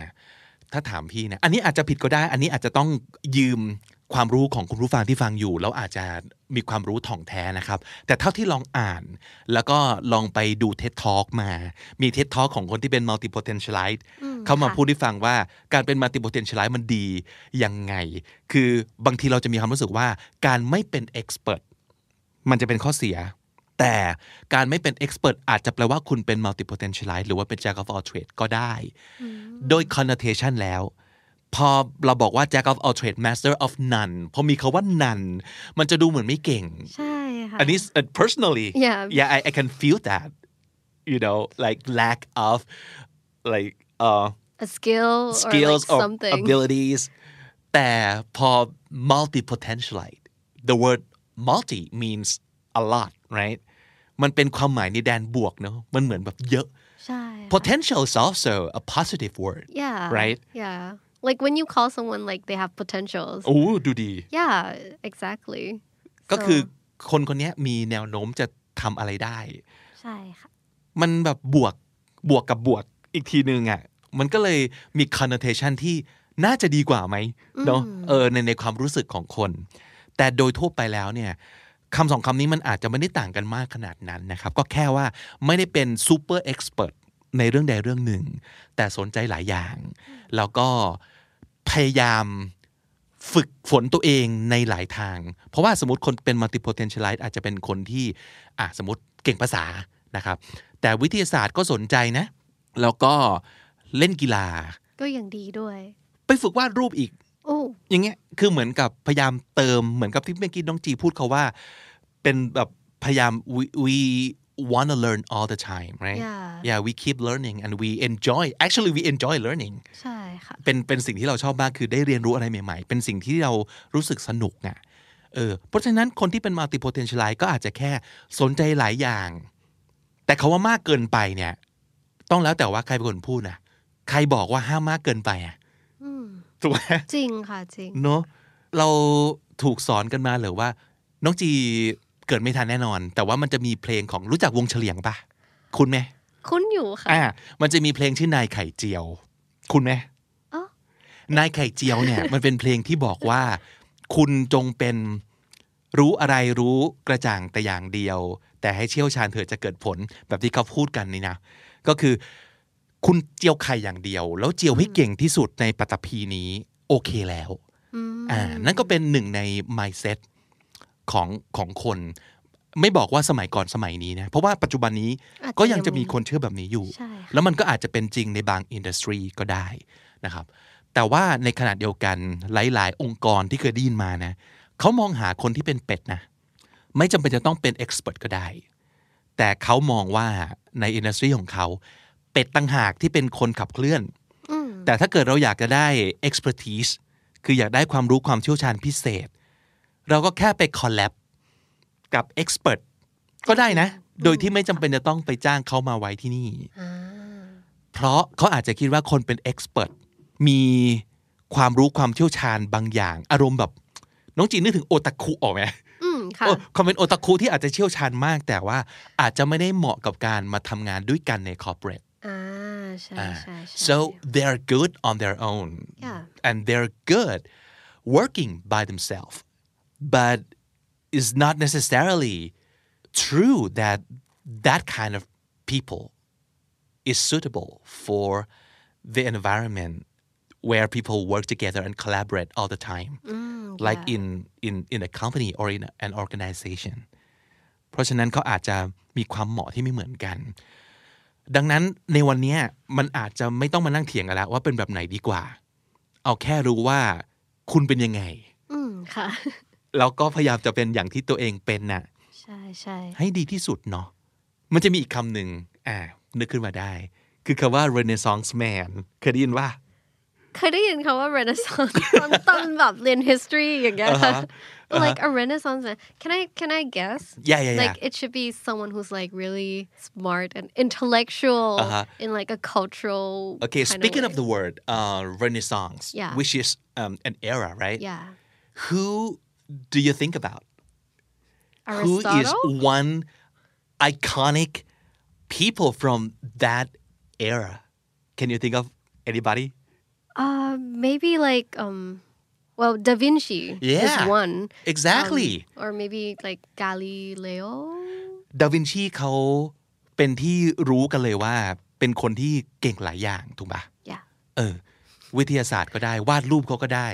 ถ้าถามพี่นะอันนี้อาจจะผิดก็ได้ อันนี้อาจจะต้องยืมความรู้ของคุณผู้ฟังที่ฟังอยู่ แล้วอาจจะมีความรู้ถ่องแท้นะครับ แต่เท่าที่ลองอ่าน แล้วก็ลองไปดู TED Talk มา มี TED Talk ของคนที่เป็น multi potentialite เข้ามาค่ะพูดให้ฟังว่าการเป็น multi potentialite มันดียังไง คือบางทีเราจะมีความรู้สึกว่าการไม่เป็น expert มันจะเป็นข้อเสีย แต่การไม่เป็น expert อาจจะแปลว่าคุณเป็น multi potentialite หรือว่าเป็น jack of all trade ก็ได้ โดย connotation แล้ว พอเราบอกว่า jack of all trade master of none พอมีคาว่า none มันจะดูเหมือนไม่เก่ง ใช่ค่ะ อันนี้ uh, personally Yeah. yeah I, I can feel that you know like lack of like uh a skill skills or or like something abilities แต่พอ multi potentialite the word multi means a lot right มันเป็นความหมายในแดนบวกเนอะมันเหมือนแบบเยอะใช่ค่ะ potential is also a positive word yeah right? yeah like when you call someone like they have potentials โอ้ดูดี yeah exactly ก็คือ So คนคนนี้มีแนวโน้มจะทำอะไรได้ ใช่ค่ะ มันแบบบวกบวกกับบวกอีกทีนึงอะมันก็เลยมี connotation ที่น่าจะดีกว่าไหมเนาะเออในในความรู้สึกของคน แต่โดยทั่วไปแล้วเนี่ย คำสองคำนี้มันอาจจะไม่ได้ต่างกันมากขนาดนั้นนะครับ ก็แค่ว่าไม่ได้เป็น super expert ในเรื่องใดเรื่องหนึ่ง แต่สนใจหลายอย่าง แล้วก็พยายามฝึกฝนตัวเองในหลายทาง เพราะว่าสมมติคนเป็น multi potentialite อาจจะเป็นคนที่อะสมมติเก่งภาษานะครับ แต่วิทยาศาสตร์ก็สนใจนะ แล้วก็เล่นกีฬา ก็ยังดีด้วย ไปฝึกวาดรูปอีกโอ้อย่างเงี้ยคือเหมือนกับพยายามเติมเหมือนกับที่เมื่อกี้น้องจีพูดเขาว่า เป็นแบบพยายาม we, we want to learn all the time right Yeah. yeah we keep learning and we enjoy actually we enjoy learning ใช่ค่ะเป็นเป็นสิ่งที่เราชอบมากคือได้เรียนรู้อะไรใหม่ๆ เป็นสิ่งที่เรารู้สึกสนุกอะเออเพราะฉะนั้นคนที่เป็น multi potentialite ก็อาจจะแค่สนใจหลายอย่าง แต่เขาว่ามากเกินไปเนี่ย ต้องแล้วแต่ว่าใครเป็นคนพูดนะใครบอกว่าห้ามมากเกินไปอะ ถูกไหมจริงค่ะจริงเนอะเราถูกสอนกันมาหรือว่า น้องจีเกิดไม่ทันแน่นอน แต่ว่ามันจะมีเพลงของรู้จักวงเฉลียงปะคุณไหมคุ้นอยู่ค่ะอ่ามันจะมีเพลงชื่อนายไข่เจียว คุณไหมอ๋อนายไข่เจียวเนี่ย มันเป็นเพลงที่บอกว่า คุณจงเป็นรู้อะไรรู้กระจ่างแต่อย่างเดียว แต่ให้เชี่ยวชาญเถิดจะเกิดผลแบบที่เขาพูดกันนี่นะ ก็คือ คุณเจียวไข่อย่างเดียว แล้วเจียวให้เก่งที่สุดในปัตตภีนี้โอเคแล้วอ่านั่นก็เป็นหนึ่งใน mindset ของของคน ไม่บอกว่าสมัยก่อนสมัยนี้นะ เพราะว่าปัจจุบันนี้อาจจะก็ยังจะยังมีมีคนเชื่อแบบนี้อยู่ใช่ค่ะแล้วมันก็อาจจะเป็นจริงในบางอินดัสทรีก็ได้นะครับ แต่ว่าในขณะเดียวกันหลาย ๆ องค์กรที่เคยได้ยินมานะเขามองหาคนที่เป็นเป็ดนะ ไม่จำเป็นจะต้องเป็น expert ก็ได้ แต่เขามองว่าในอินดัสทรีของเขา เป็ดตั้งหากที่เป็นคนขับเคลื่อนอืมแต่ถ้าเกิดเราอยากจะได้ expertise คืออยากได้ความรู้ความเชี่ยวชาญพิเศษ เราก็แค่ไป collab กับ expert ก็ได้นะ โดยที่ไม่จำเป็นจะต้องไปจ้างเขามาไว้ที่นี่อ่าเพราะเขาอาจจะคิดว่าคนเป็น expert มีความรู้ความเชี่ยวชาญบางอย่าง อารมณ์แบบ น้องจีนนึกถึงโอตาคุออกไหมอืมค่ะโอ้ความเป็นโอตาคุที่อาจจะเชี่ยวชาญมาก แต่ว่าอาจจะไม่ได้เหมาะกับการมาทำงานด้วยกันใน corporate อ่าใช่อ่ า ใช่ใช่ so they're good on their own Yeah. and they're good working by themselves but it's not necessarily true that that kind of people is suitable for the environment where people work together and collaborate all the time อืม like yeah. in in in a company or in an organization เพราะฉะนั้นเขาอาจจะมีความเหมาะที่ไม่เหมือนกัน ดังนั้นในวันเนี้ยมันอาจจะไม่ต้องมานั่งเถียงกันแล้ว ว่าเป็นแบบไหนดีกว่า เอาแค่รู้ว่าคุณเป็นยังไง อืมค่ะแล้วก็พยายามจะเป็นอย่างที่ตัวเองเป็นน่ะ ใช่ใช่ให้ดีที่สุดเนาะมันจะมีอีกคำหนึ่งอ่านึกขึ้นมาได้ คือคำว่า Renaissance man เคยได้ยินว่าเคยได้ยินคำว่า Renaissance ตอนตอนแบบเรียน history อย่างเงี้ย ค่ะ But like a Renaissance man can I can I guess Yeah, yeah, yeah. like it should be someone who's like really smart and intellectual Uh-huh. in like a cultural Okay, speaking of, way. the word uh, Renaissance, Yeah. which is um, an era, right? yeah Who do you think about? Aristotle? Who is one iconic people from that era? Can you think of anybody? uh maybe like um well Da Vinci Yeah. is one Exactly. Um, or maybe like Galileo ดาวินชีเขาเป็นที่รู้กันเลยว่า เป็นคนที่เก่งหลายอย่างถูกปะ yeah เออ วิทยาศาสตร์ก็ได้ วาดรูปเขาก็ได้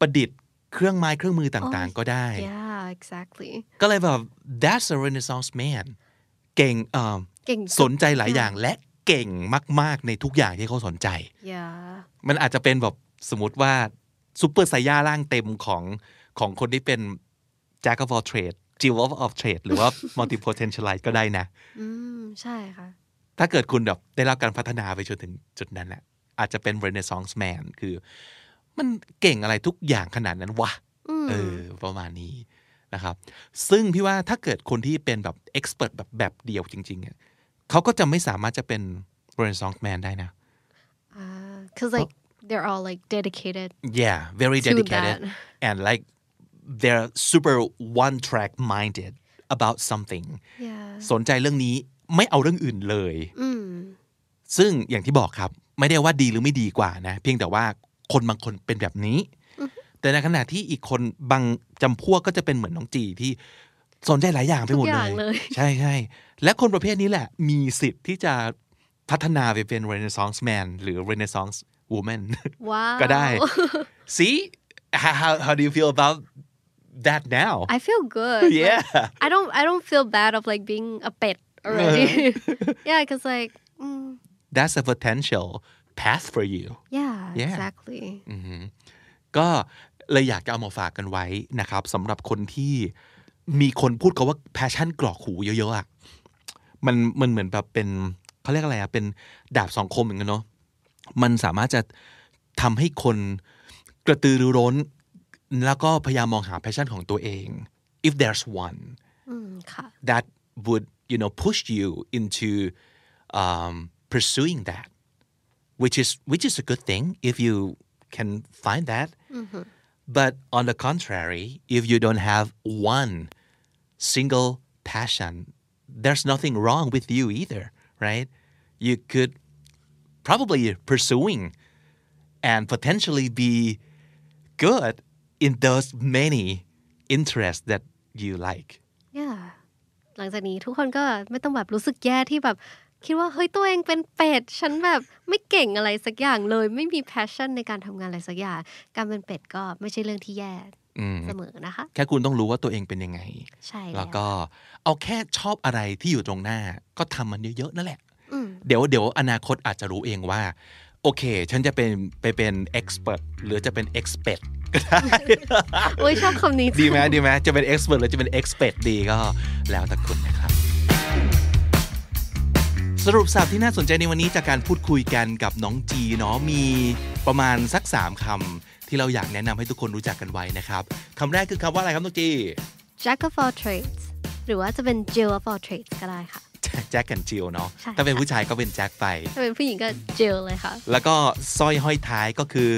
ประดิษฐ์เครื่องไม้เครื่องมือต่างๆ ก็ได้ yeah exactly ก็เลยแบบ that's a renaissance man เก่งเอ่อเก่งสนใจหลายอย่างและเก่งมาก ๆ ในทุกอย่างที่เขาสนใจ yeah มันอาจจะเป็นแบบสมมติว่า ซูเปอร์ไซย่าร่างเต็มของของคนที่เป็น jack of all trade jill of all trade หรือว่า multi potentialite ก็ได้นะ อืม ใช่ค่ะ ถ้าเกิดคุณแบบได้รับการพัฒนาไปจนถึงจุดนั้นแหละอาจจะเป็น renaissance man คือ มันเก่งอะไรทุกอย่างขนาดนั้นวะอืมเออ ประมาณนี้นะครับ ซึ่งพี่ว่าถ้าเกิดคนที่เป็นแบบ expert แบบแบบเดียวจริงๆอะเขาก็จะไม่สามารถจะเป็น renaissance man ได้นะ Uh, cause like they're all like dedicated yeah very To dedicated that. and like they're super one track minded about something yeah สนใจเรื่องนี้ไม่เอาเรื่องอื่นเลยอืมซึ่งอย่างที่บอกครับ ไม่ได้ว่าดีหรือไม่ดีกว่านะ เพียงแต่ว่าคนบางคนเป็นแบบนี้ แต่ในขณะที่อีกคนบางจำพวกก็จะเป็นเหมือนน้องจีที่สนใจหลายอย่างไปหมดทุกอเลย่างยเลย ใช่ใช่และคนประเภทนี้แหละ มีสิทธิ์ที่จะพัฒนาไปเป็น Renaissance man หรือ Renaissance woman ว้าวก็ได้ see how how how do you feel about that now I feel good Like, yeah I don't I don't feel bad of like being a pet already yeah cause like mm, that's a potential path for you yeah Yeah. exactly อือหือก็เลยอยากจะเอามาฝากกันไว้นะครับสำหรับคนที่มีคนพูดกันว่า passion กรอกหูเยอะๆอะมันมันเหมือนแบบเป็นเขาเรียกอะไรอะเป็นดาบสองคมเหมือนกันเนาะ มันสามารถจะทำให้คนกระตือรือร้น แล้วก็พยายามมองหา passion ของตัวเอง if there's one อืมค่ะ that would you know push you into um, pursuing that which is which is a good thing if you can find that but on the contrary if you don't have one single passion there's nothing wrong with you either right you could probably pursuing and potentially be good in those many interests that you like yeah หลังจากนี้ทุกคนก็ไม่ต้องแบบรู้สึกแย่ที่แบบคิดว่าเฮ้ยตัวเองเป็นเป็ดฉันแบบไม่เก่งอะไรสักอย่างเลย ไม่มี passion ในการทำงานอะไรสักอย่าง การเป็นเป็ดก็ไม่ใช่เรื่องที่แย่อืมเสมอนะคะ แค่คุณต้องรู้ว่าตัวเองเป็นยังไง ใช่แล้วก็เอาแค่ชอบอะไรที่อยู่ตรงหน้า ก็ทำมันเยอะๆนั่นแหละอืม เดี๋ยวเดี๋ยวอนาคตอาจจะรู้เองว่า โอเค ฉันจะเป็นไปเป็น expert หรือจะเป็น expert ก็ได้โอ้ยชอบคำนี้ดีไหมดีไหมจะเป็น expert หรือจะเป็น expert ดีก็แล้วแต่คุณนะครับสรุปสับที่น่าสนใจในวันนี้จากการพูดคุยกันกับน้องจีเนาะมีประมาณสัก 3คำที่เราอยากแนะนำให้ทุกคนรู้จักกันไว้นะครับคำแรกคือคำว่าอะไรครับน้องจี Jack of all trades หรือว่าจะเป็น Jill of all trades ก็ได้ค่ะ แจ็คกันจิลเนาะใช่ถ้าเป็นผู้ชายก็เป็นแจ็คไป ถ้าเป็นผู้หญิงก็ Jill เลยค่ะ แล้วก็สร้อยห้อยท้ายก็คือ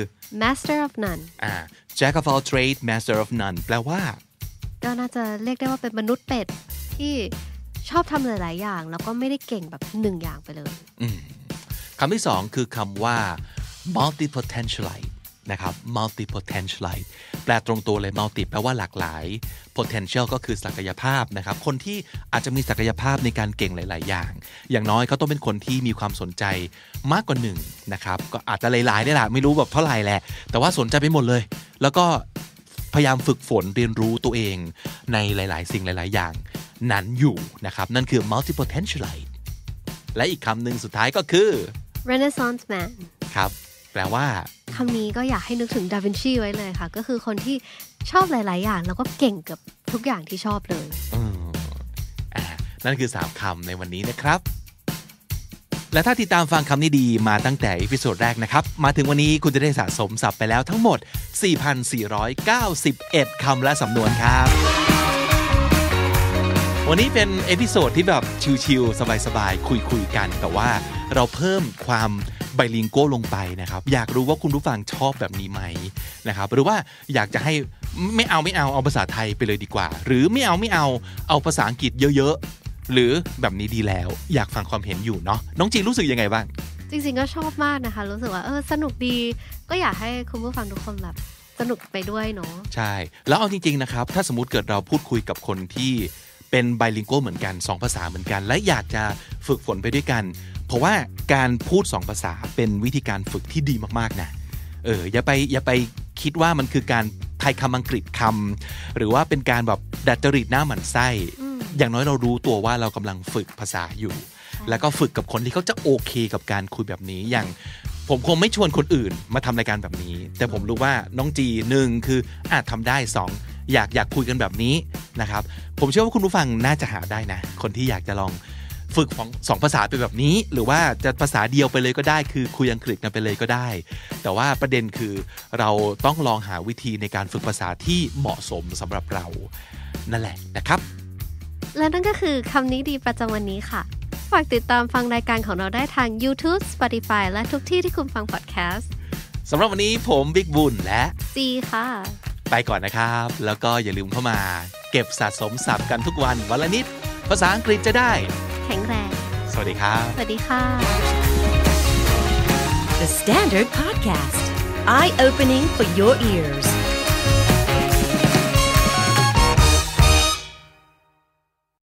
Master of none อ่า Jack of all trade master of none แปลว่า ก็น่าจะเรียกได้ว่าเป็นมนุษย์เป็ดที่ชอบทำหลาย ๆ อย่าง แล้วก็ไม่ได้เก่งแบบหนึ่งอย่างไปเลยคำที่สองคือคำว่า multi potentialite นะครับ multi potentialite แปลตรงตัวเลย multi แปลว่าหลากหลาย potential ก็คือศักยภาพนะครับ คนที่อาจจะมีศักยภาพในการเก่งหลาย ๆ อย่าง อย่างน้อยเขาต้องเป็นคนที่มีความสนใจมากกว่าหนึ่งนะครับ ก็อาจจะหลายๆได้แหละไม่รู้แบบเท่าไหร่แหละ แต่ว่าสนใจไปหมดเลย แล้วก็พยายามฝึกฝนเรียนรู้ตัวเองในหลาย ๆ สิ่งหลาย ๆ อย่างนั้นอยู่นะครับ นั่นคือ multi potentialite และอีกคำหนึ่งสุดท้ายก็คือ Renaissance man ครับ แปลว่า คำนี้ก็อยากให้นึกถึงดาวินชีไว้เลยค่ะ ก็คือคนที่ชอบหลาย ๆ อย่าง แล้วก็เก่งกับทุกอย่างที่ชอบเลยนั่นคือ 3คำในวันนี้นะครับ และถ้าติดตามฟังคำนี้ดีมาตั้งแต่ episode แรกนะครับ มาถึงวันนี้คุณจะได้สะสมศัพท์ไปแล้วทั้งหมด 4,491 คำและสำนวนครับ วันนี้เป็น episode ที่แบบชิลๆสบายๆ คุยๆกัน แต่ว่าเราเพิ่มความ bilingual ลงไปนะครับ อยากรู้ว่าคุณผู้ฟังชอบแบบนี้ไหมนะครับ หรือว่าอยากจะให้ไม่เอาไม่เอาเอาภาษาไทยไปเลยดีกว่า หรือไม่เอาไม่เอาเอาภาษาอังกฤษเยอะๆ หรือแบบนี้ดีแล้ว อยากฟังความเห็นอยู่เนาะน้องจีรู้สึกยังไงบ้าง จริงๆก็ชอบมากนะคะ รู้สึกว่าเออสนุกดี ก็อยากให้คุณผู้ฟังทุกคนแบบสนุกไปด้วยเนาะใช่ แล้วเอาจริงๆนะครับ ถ้าสมมติเกิดเราพูดคุยกับคนที่เป็นไบลิงโกเหมือนกัน 2 ภาษาเหมือนกัน และอยากจะฝึกฝนไปด้วยกัน เพราะว่าการพูด 2 ภาษาเป็นวิธีการฝึกที่ดีมากๆนะเอออย่าไปอย่าไปคิดว่ามันคือการไทยคำอังกฤษคำหรือว่าเป็นการแบบดัดจริตหน้าหมันไส้ อย่างน้อยเรารู้ตัวว่าเรากำลังฝึกภาษาอยู่ แล้วก็ฝึกกับคนที่เขาจะโอเคกับการคุยแบบนี้อย่างผมคงไม่ชวนคนอื่นมาทำรายการแบบนี้ แต่ผมรู้ว่าน้องจีหนึ่งคืออาจทำได้สองอยากอยากคุยกันแบบนี้นะครับ ผมเชื่อว่าคุณผู้ฟังน่าจะหาได้นะ คนที่อยากจะลอง ฝึกของสองภาษาไปแบบนี้ หรือว่าจะภาษาเดียวไปเลยก็ได้ คือคุยอังกฤษกันไปเลยก็ได้ แต่ว่าประเด็นคือเราต้องลองหาวิธีในการฝึกภาษาที่เหมาะสมสำหรับเรา นั่นแหละนะครับ และนั่นก็คือคำนี้ดีประจำวันนี้ค่ะ ฝากติดตามฟังรายการของเราได้ทาง YouTube Spotify และทุกที่ที่คุณฟังพอดแคสต์สำหรับวันนี้ผมบิ๊กบุญและซีค่ะ ไปก่อนนะครับ แล้วก็อย่าลืมเข้ามา เก็บสะสมศัพท์กันทุกวันวันละนิด ภาษาอังกฤษจะได้ แข็งแรง สวัสดีครับ สวัสดีค่ะ The Standard Podcast, eye opening for your ears.